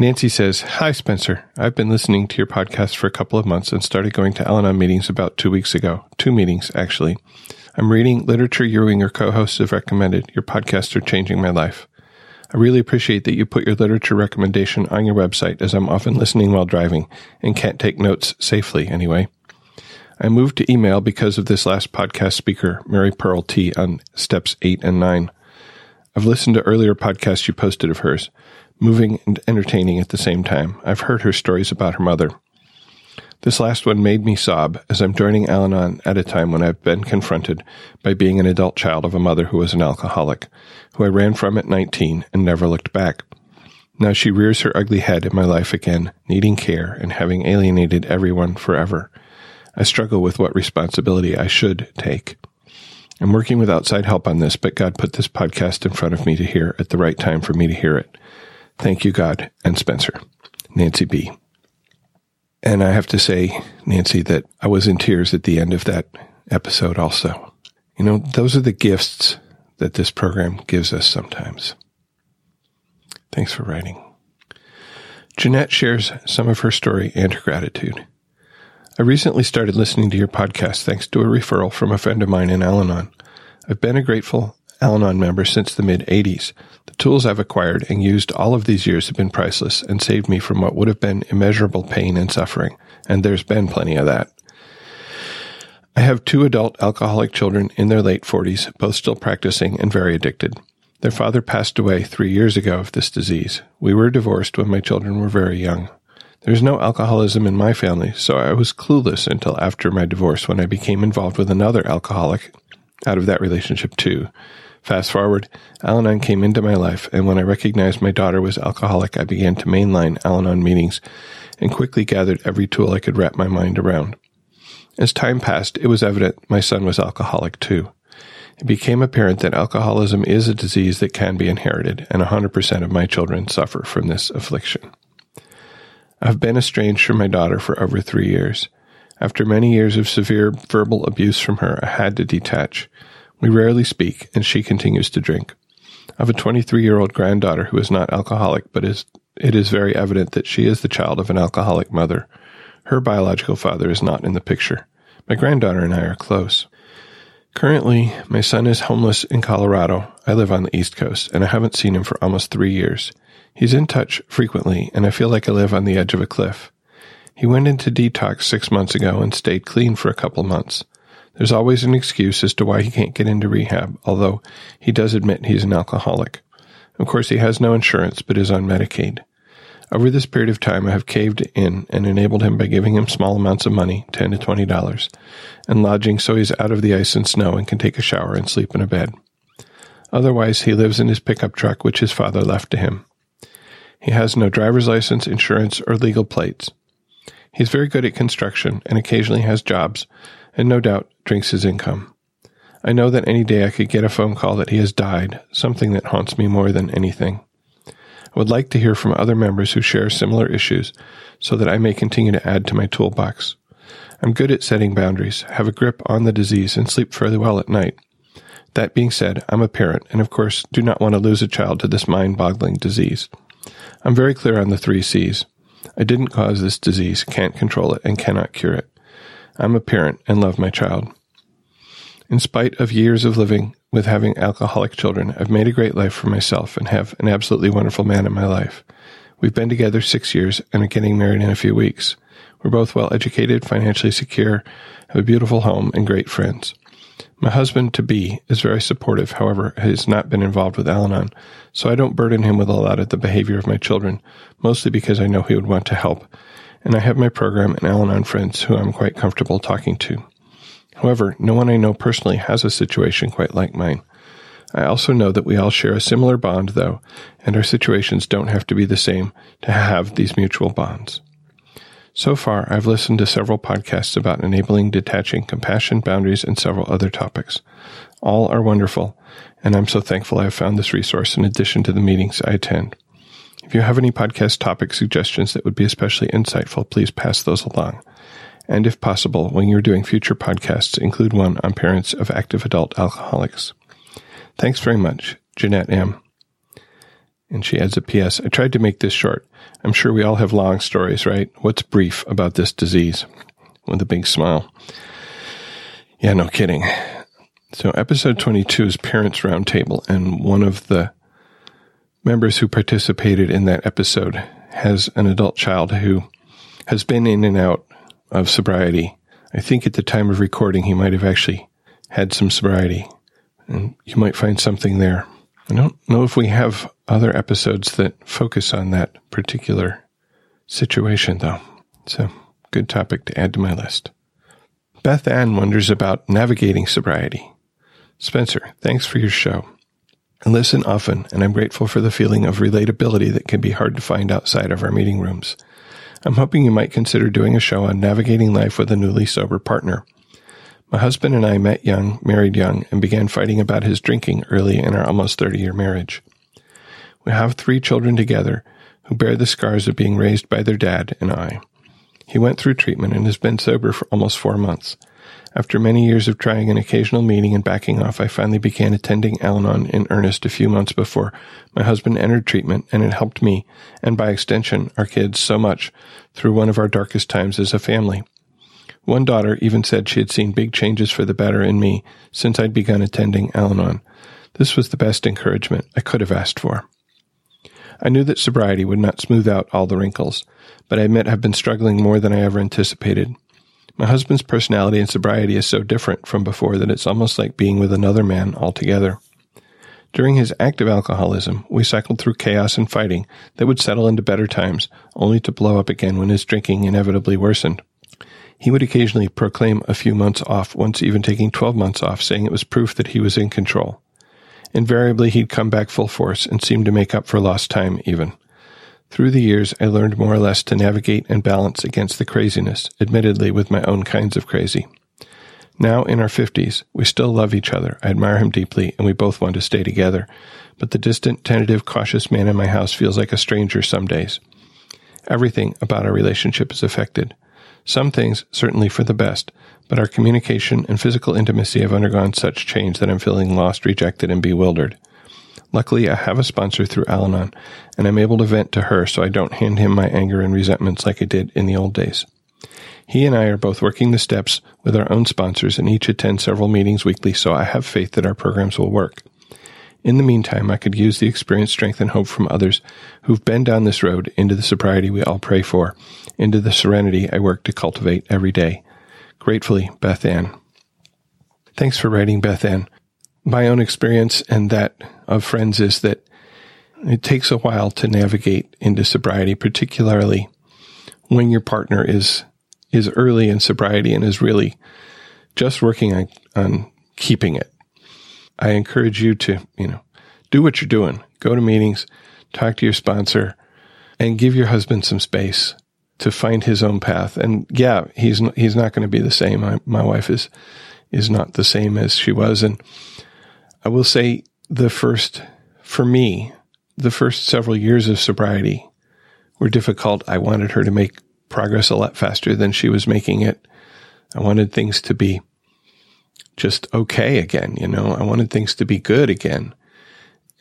Nancy says, Hi, Spencer. I've been listening to your podcast for a couple of months and started going to Al Anon meetings about two weeks ago. Two meetings, actually. I'm reading literature you and your co hosts have recommended. Your podcasts are changing my life. I really appreciate that you put your literature recommendation on your website as I'm often listening while driving and can't take notes safely anyway. I moved to email because of this last podcast speaker, Mary Pearl T, on steps eight and nine. I've listened to earlier podcasts you posted of hers moving and entertaining at the same time. I've heard her stories about her mother. This last one made me sob as I'm joining Al Anon at a time when I've been confronted by being an adult child of a mother who was an alcoholic, who I ran from at 19 and never looked back. Now she rears her ugly head in my life again, needing care and having alienated everyone forever. I struggle with what responsibility I should take. I'm working with outside help on this, but God put this podcast in front of me to hear at the right time for me to hear it. Thank you, God and Spencer. Nancy B. And I have to say, Nancy, that I was in tears at the end of that episode also. You know, those are the gifts that this program gives us sometimes. Thanks for writing. Jeanette shares some of her story and her gratitude. I recently started listening to your podcast thanks to a referral from a friend of mine in Al Anon. I've been a grateful Al Anon member since the mid 80s. The tools I've acquired and used all of these years have been priceless and saved me from what would have been immeasurable pain and suffering, and there's been plenty of that. I have two adult alcoholic children in their late 40s, both still practicing and very addicted. Their father passed away three years ago of this disease. We were divorced when my children were very young. There's no alcoholism in my family, so I was clueless until after my divorce when I became involved with another alcoholic out of that relationship too. Fast forward, Al Anon came into my life, and when I recognized my daughter was alcoholic, I began to mainline Al Anon meetings and quickly gathered every tool I could wrap my mind around. As time passed, it was evident my son was alcoholic too. It became apparent that alcoholism is a disease that can be inherited, and 100% of my children suffer from this affliction. I've been estranged from my daughter for over three years. After many years of severe verbal abuse from her, I had to detach. We rarely speak, and she continues to drink. I have a 23 year old granddaughter who is not alcoholic, but is, it is very evident that she is the child of an alcoholic mother. Her biological father is not in the picture. My granddaughter and I are close. Currently, my son is homeless in Colorado. I live on the East Coast, and I haven't seen him for almost three years. He's in touch frequently, and I feel like I live on the edge of a cliff. He went into detox six months ago and stayed clean for a couple months. There's always an excuse as to why he can't get into rehab, although he does admit he's an alcoholic. Of course, he has no insurance but is on Medicaid. Over this period of time, I have caved in and enabled him by giving him small amounts of money, ten to twenty dollars, and lodging so he's out of the ice and snow and can take a shower and sleep in a bed. Otherwise, he lives in his pickup truck, which his father left to him. He has no driver's license, insurance, or legal plates. He's very good at construction and occasionally has jobs, and no doubt drinks his income. I know that any day I could get a phone call that he has died, something that haunts me more than anything. I would like to hear from other members who share similar issues so that I may continue to add to my toolbox. I'm good at setting boundaries, have a grip on the disease, and sleep fairly well at night. That being said, I'm a parent, and of course, do not want to lose a child to this mind boggling disease. I'm very clear on the three C's. I didn't cause this disease, can't control it, and cannot cure it. I'm a parent and love my child. In spite of years of living with having alcoholic children, I've made a great life for myself and have an absolutely wonderful man in my life. We've been together six years and are getting married in a few weeks. We're both well educated, financially secure, have a beautiful home, and great friends. My husband to be is very supportive, however, has not been involved with Al Anon, so I don't burden him with a lot of the behavior of my children, mostly because I know he would want to help and I have my program and Al Anon friends who I'm quite comfortable talking to. However, no one I know personally has a situation quite like mine. I also know that we all share a similar bond, though, and our situations don't have to be the same to have these mutual bonds. So far, I've listened to several podcasts about enabling detaching, compassion, boundaries, and several other topics. All are wonderful, and I'm so thankful I have found this resource in addition to the meetings I attend. If you have any podcast topic suggestions that would be especially insightful, please pass those along. And if possible, when you're doing future podcasts, include one on parents of active adult alcoholics. Thanks very much, Jeanette M. And she adds a PS. I tried to make this short. I'm sure we all have long stories, right? What's brief about this disease? With a big smile. Yeah, no kidding. So, episode 22 is Parents Roundtable, and one of the members who participated in that episode has an adult child who has been in and out of sobriety. I think at the time of recording, he might have actually had some sobriety and you might find something there. I don't know if we have other episodes that focus on that particular situation, though. A good topic to add to my list. Beth Ann wonders about navigating sobriety. Spencer, thanks for your show. I listen often, and I'm grateful for the feeling of relatability that can be hard to find outside of our meeting rooms. I'm hoping you might consider doing a show on navigating life with a newly sober partner. My husband and I met young, married young, and began fighting about his drinking early in our almost 30 year marriage. We have three children together who bear the scars of being raised by their dad and I. He went through treatment and has been sober for almost four months. After many years of trying an occasional meeting and backing off, I finally began attending Al Anon in earnest a few months before my husband entered treatment, and it helped me, and by extension, our kids, so much through one of our darkest times as a family. One daughter even said she had seen big changes for the better in me since I'd begun attending Al Anon. This was the best encouragement I could have asked for. I knew that sobriety would not smooth out all the wrinkles, but I admit I've been struggling more than I ever anticipated. My husband's personality and sobriety is so different from before that it's almost like being with another man altogether. During his active alcoholism, we cycled through chaos and fighting that would settle into better times, only to blow up again when his drinking inevitably worsened. He would occasionally proclaim a few months off, once even taking 12 months off, saying it was proof that he was in control. Invariably, he'd come back full force and seemed to make up for lost time, even. Through the years, I learned more or less to navigate and balance against the craziness, admittedly with my own kinds of crazy. Now, in our 50s, we still love each other. I admire him deeply, and we both want to stay together. But the distant, tentative, cautious man in my house feels like a stranger some days. Everything about our relationship is affected. Some things certainly for the best, but our communication and physical intimacy have undergone such change that I'm feeling lost, rejected, and bewildered. Luckily, I have a sponsor through Al Anon, and I'm able to vent to her so I don't hand him my anger and resentments like I did in the old days. He and I are both working the steps with our own sponsors and each attend several meetings weekly, so I have faith that our programs will work. In the meantime, I could use the experience, strength, and hope from others who've been down this road into the sobriety we all pray for, into the serenity I work to cultivate every day. Gratefully, Beth Ann. Thanks for writing, Beth Ann. My own experience and that of friends is that it takes a while to navigate into sobriety, particularly when your partner is is early in sobriety and is really just working on, on keeping it I encourage you to, you know, do what you're doing. Go to meetings, talk to your sponsor, and give your husband some space to find his own path. And yeah, he's he's not going to be the same. I, my wife is is not the same as she was, and I will say the first for me, the first several years of sobriety were difficult. I wanted her to make progress a lot faster than she was making it. I wanted things to be just okay again. You know, I wanted things to be good again.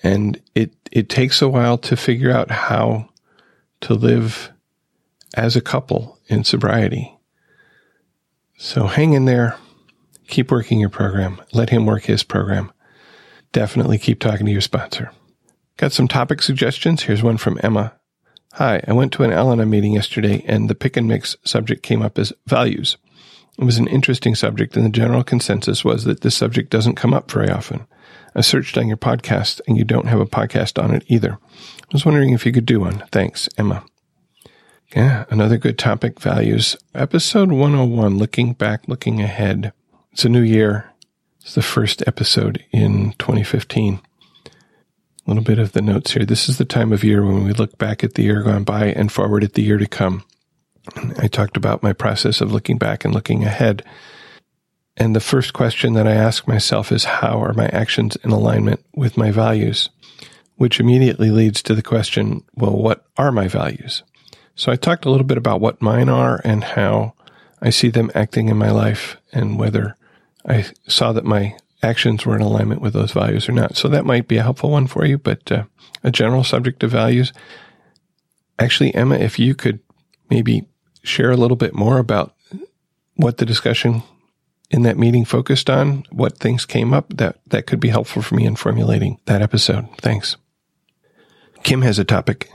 And it, it takes a while to figure out how to live as a couple in sobriety. So hang in there. Keep working your program. Let him work his program. Definitely keep talking to your sponsor. Got some topic suggestions? Here's one from Emma. Hi, I went to an Al Anon meeting yesterday and the pick and mix subject came up as values. It was an interesting subject, and the general consensus was that this subject doesn't come up very often. I searched on your podcast, and you don't have a podcast on it either. I was wondering if you could do one. Thanks, Emma. Yeah, another good topic values. Episode 101 Looking Back, Looking Ahead. It's a new year. It's the first episode in 2015. A little bit of the notes here. This is the time of year when we look back at the year gone by and forward at the year to come. I talked about my process of looking back and looking ahead. And the first question that I ask myself is how are my actions in alignment with my values? Which immediately leads to the question, well, what are my values? So I talked a little bit about what mine are and how I see them acting in my life and whether I saw that my actions were in alignment with those values or not. So that might be a helpful one for you, but uh, a general subject of values. Actually, Emma, if you could maybe share a little bit more about what the discussion in that meeting focused on, what things came up that, that could be helpful for me in formulating that episode. Thanks. Kim has a topic.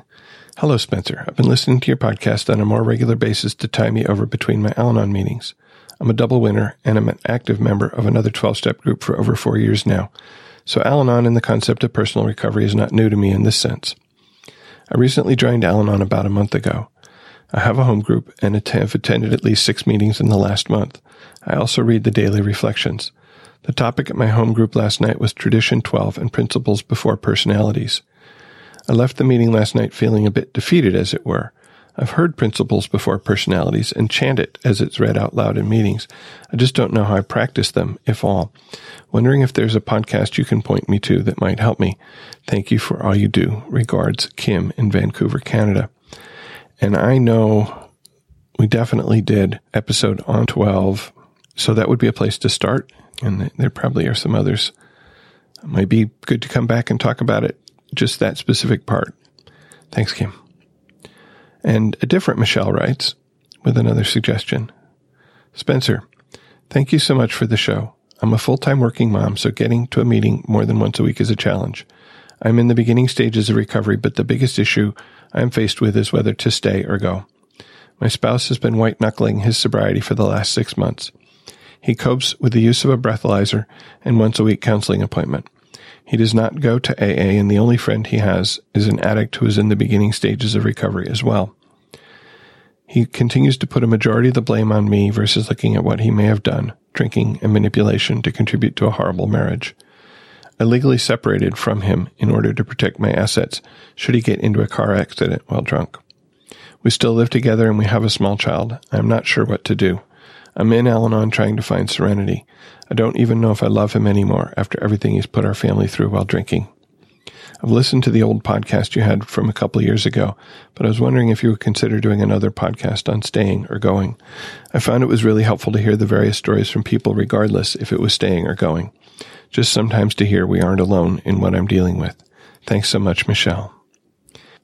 Hello, Spencer. I've been listening to your podcast on a more regular basis to tie me over between my Al Anon meetings. I'm a double winner and I'm an active member of another 12 step group for over four years now. So Al Anon and the concept of personal recovery is not new to me in this sense. I recently joined Al Anon about a month ago. I have a home group and have attended at least six meetings in the last month. I also read the daily reflections. The topic at my home group last night was Tradition 12 and Principles Before Personalities. I left the meeting last night feeling a bit defeated, as it were. I've heard principles before personalities and chant it as it's read out loud in meetings. I just don't know how I practice them, if all. Wondering if there's a podcast you can point me to that might help me. Thank you for all you do. Regards, Kim in Vancouver, Canada. And I know we definitely did episode on 12. So that would be a place to start. And there probably are some others. It might be good to come back and talk about it, just that specific part. Thanks, Kim. And a different Michelle writes with another suggestion. Spencer, thank you so much for the show. I'm a full time working mom, so getting to a meeting more than once a week is a challenge. I'm in the beginning stages of recovery, but the biggest issue I am faced with is whether to stay or go. My spouse has been white knuckling his sobriety for the last six months. He copes with the use of a breathalyzer and once a week counseling appointment. He does not go to AA, and the only friend he has is an addict who is in the beginning stages of recovery as well. He continues to put a majority of the blame on me versus looking at what he may have done, drinking and manipulation to contribute to a horrible marriage. I legally separated from him in order to protect my assets should he get into a car accident while drunk. We still live together and we have a small child. I am not sure what to do. I'm in Al Anon trying to find serenity. I don't even know if I love him anymore after everything he's put our family through while drinking. I've listened to the old podcast you had from a couple years ago, but I was wondering if you would consider doing another podcast on staying or going. I found it was really helpful to hear the various stories from people, regardless if it was staying or going just sometimes to hear we aren't alone in what I'm dealing with. Thanks so much, Michelle.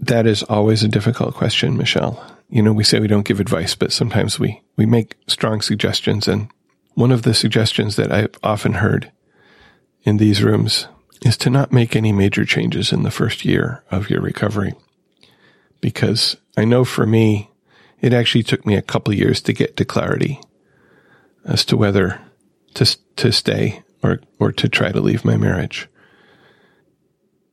That is always a difficult question, Michelle. You know, we say we don't give advice, but sometimes we, we make strong suggestions. And one of the suggestions that I've often heard in these rooms is to not make any major changes in the first year of your recovery. Because I know for me, it actually took me a couple years to get to clarity as to whether to, to stay or, or to try to leave my marriage.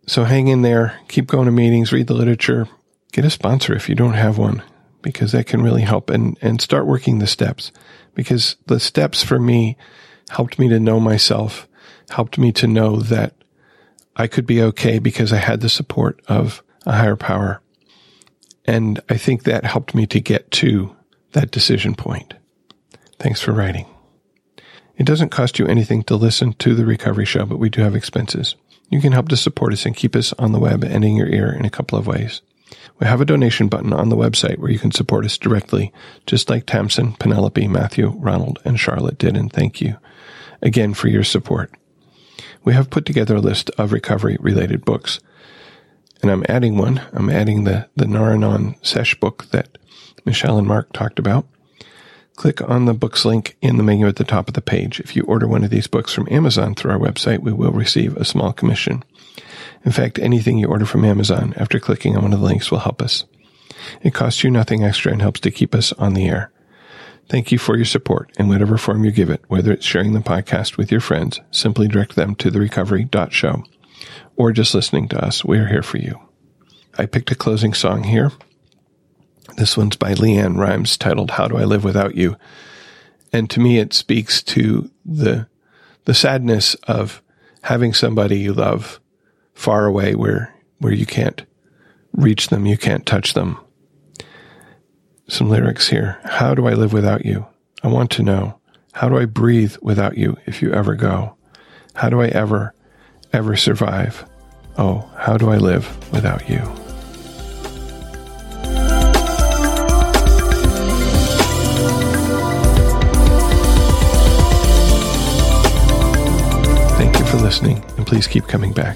So hang in there, keep going to meetings, read the literature, get a sponsor if you don't have one, because that can really help and, and start working the steps. Because the steps for me helped me to know myself, helped me to know that I could be okay because I had the support of a higher power. And I think that helped me to get to that decision point. Thanks for writing. It doesn't cost you anything to listen to the recovery show, but we do have expenses. You can help to support us and keep us on the web and in your ear in a couple of ways. We have a donation button on the website where you can support us directly, just like Tamsin, Penelope, Matthew, Ronald, and Charlotte did, and thank you again for your support. We have put together a list of recovery related books. And I'm adding one. I'm adding the, the Nar-Anon Sesh book that Michele and Marc talked about. Click on the books link in the menu at the top of the page. If you order one of these books from Amazon through our website, we will receive a small commission. In fact, anything you order from Amazon after clicking on one of the links will help us. It costs you nothing extra and helps to keep us on the air. Thank you for your support in whatever form you give it, whether it's sharing the podcast with your friends, simply direct them to the recovery.show, or just listening to us. We are here for you. I picked a closing song here This one's by LeAnn Rimes titled How Do I Live Without You? And to me, it speaks to the, the sadness of having somebody you love far away where, where you can't reach them, you can't touch them. Some lyrics here. How do I live without you? I want to know. How do I breathe without you if you ever go? How do I ever, ever survive? Oh, how do I live without you? Thank you for listening, and please keep coming back.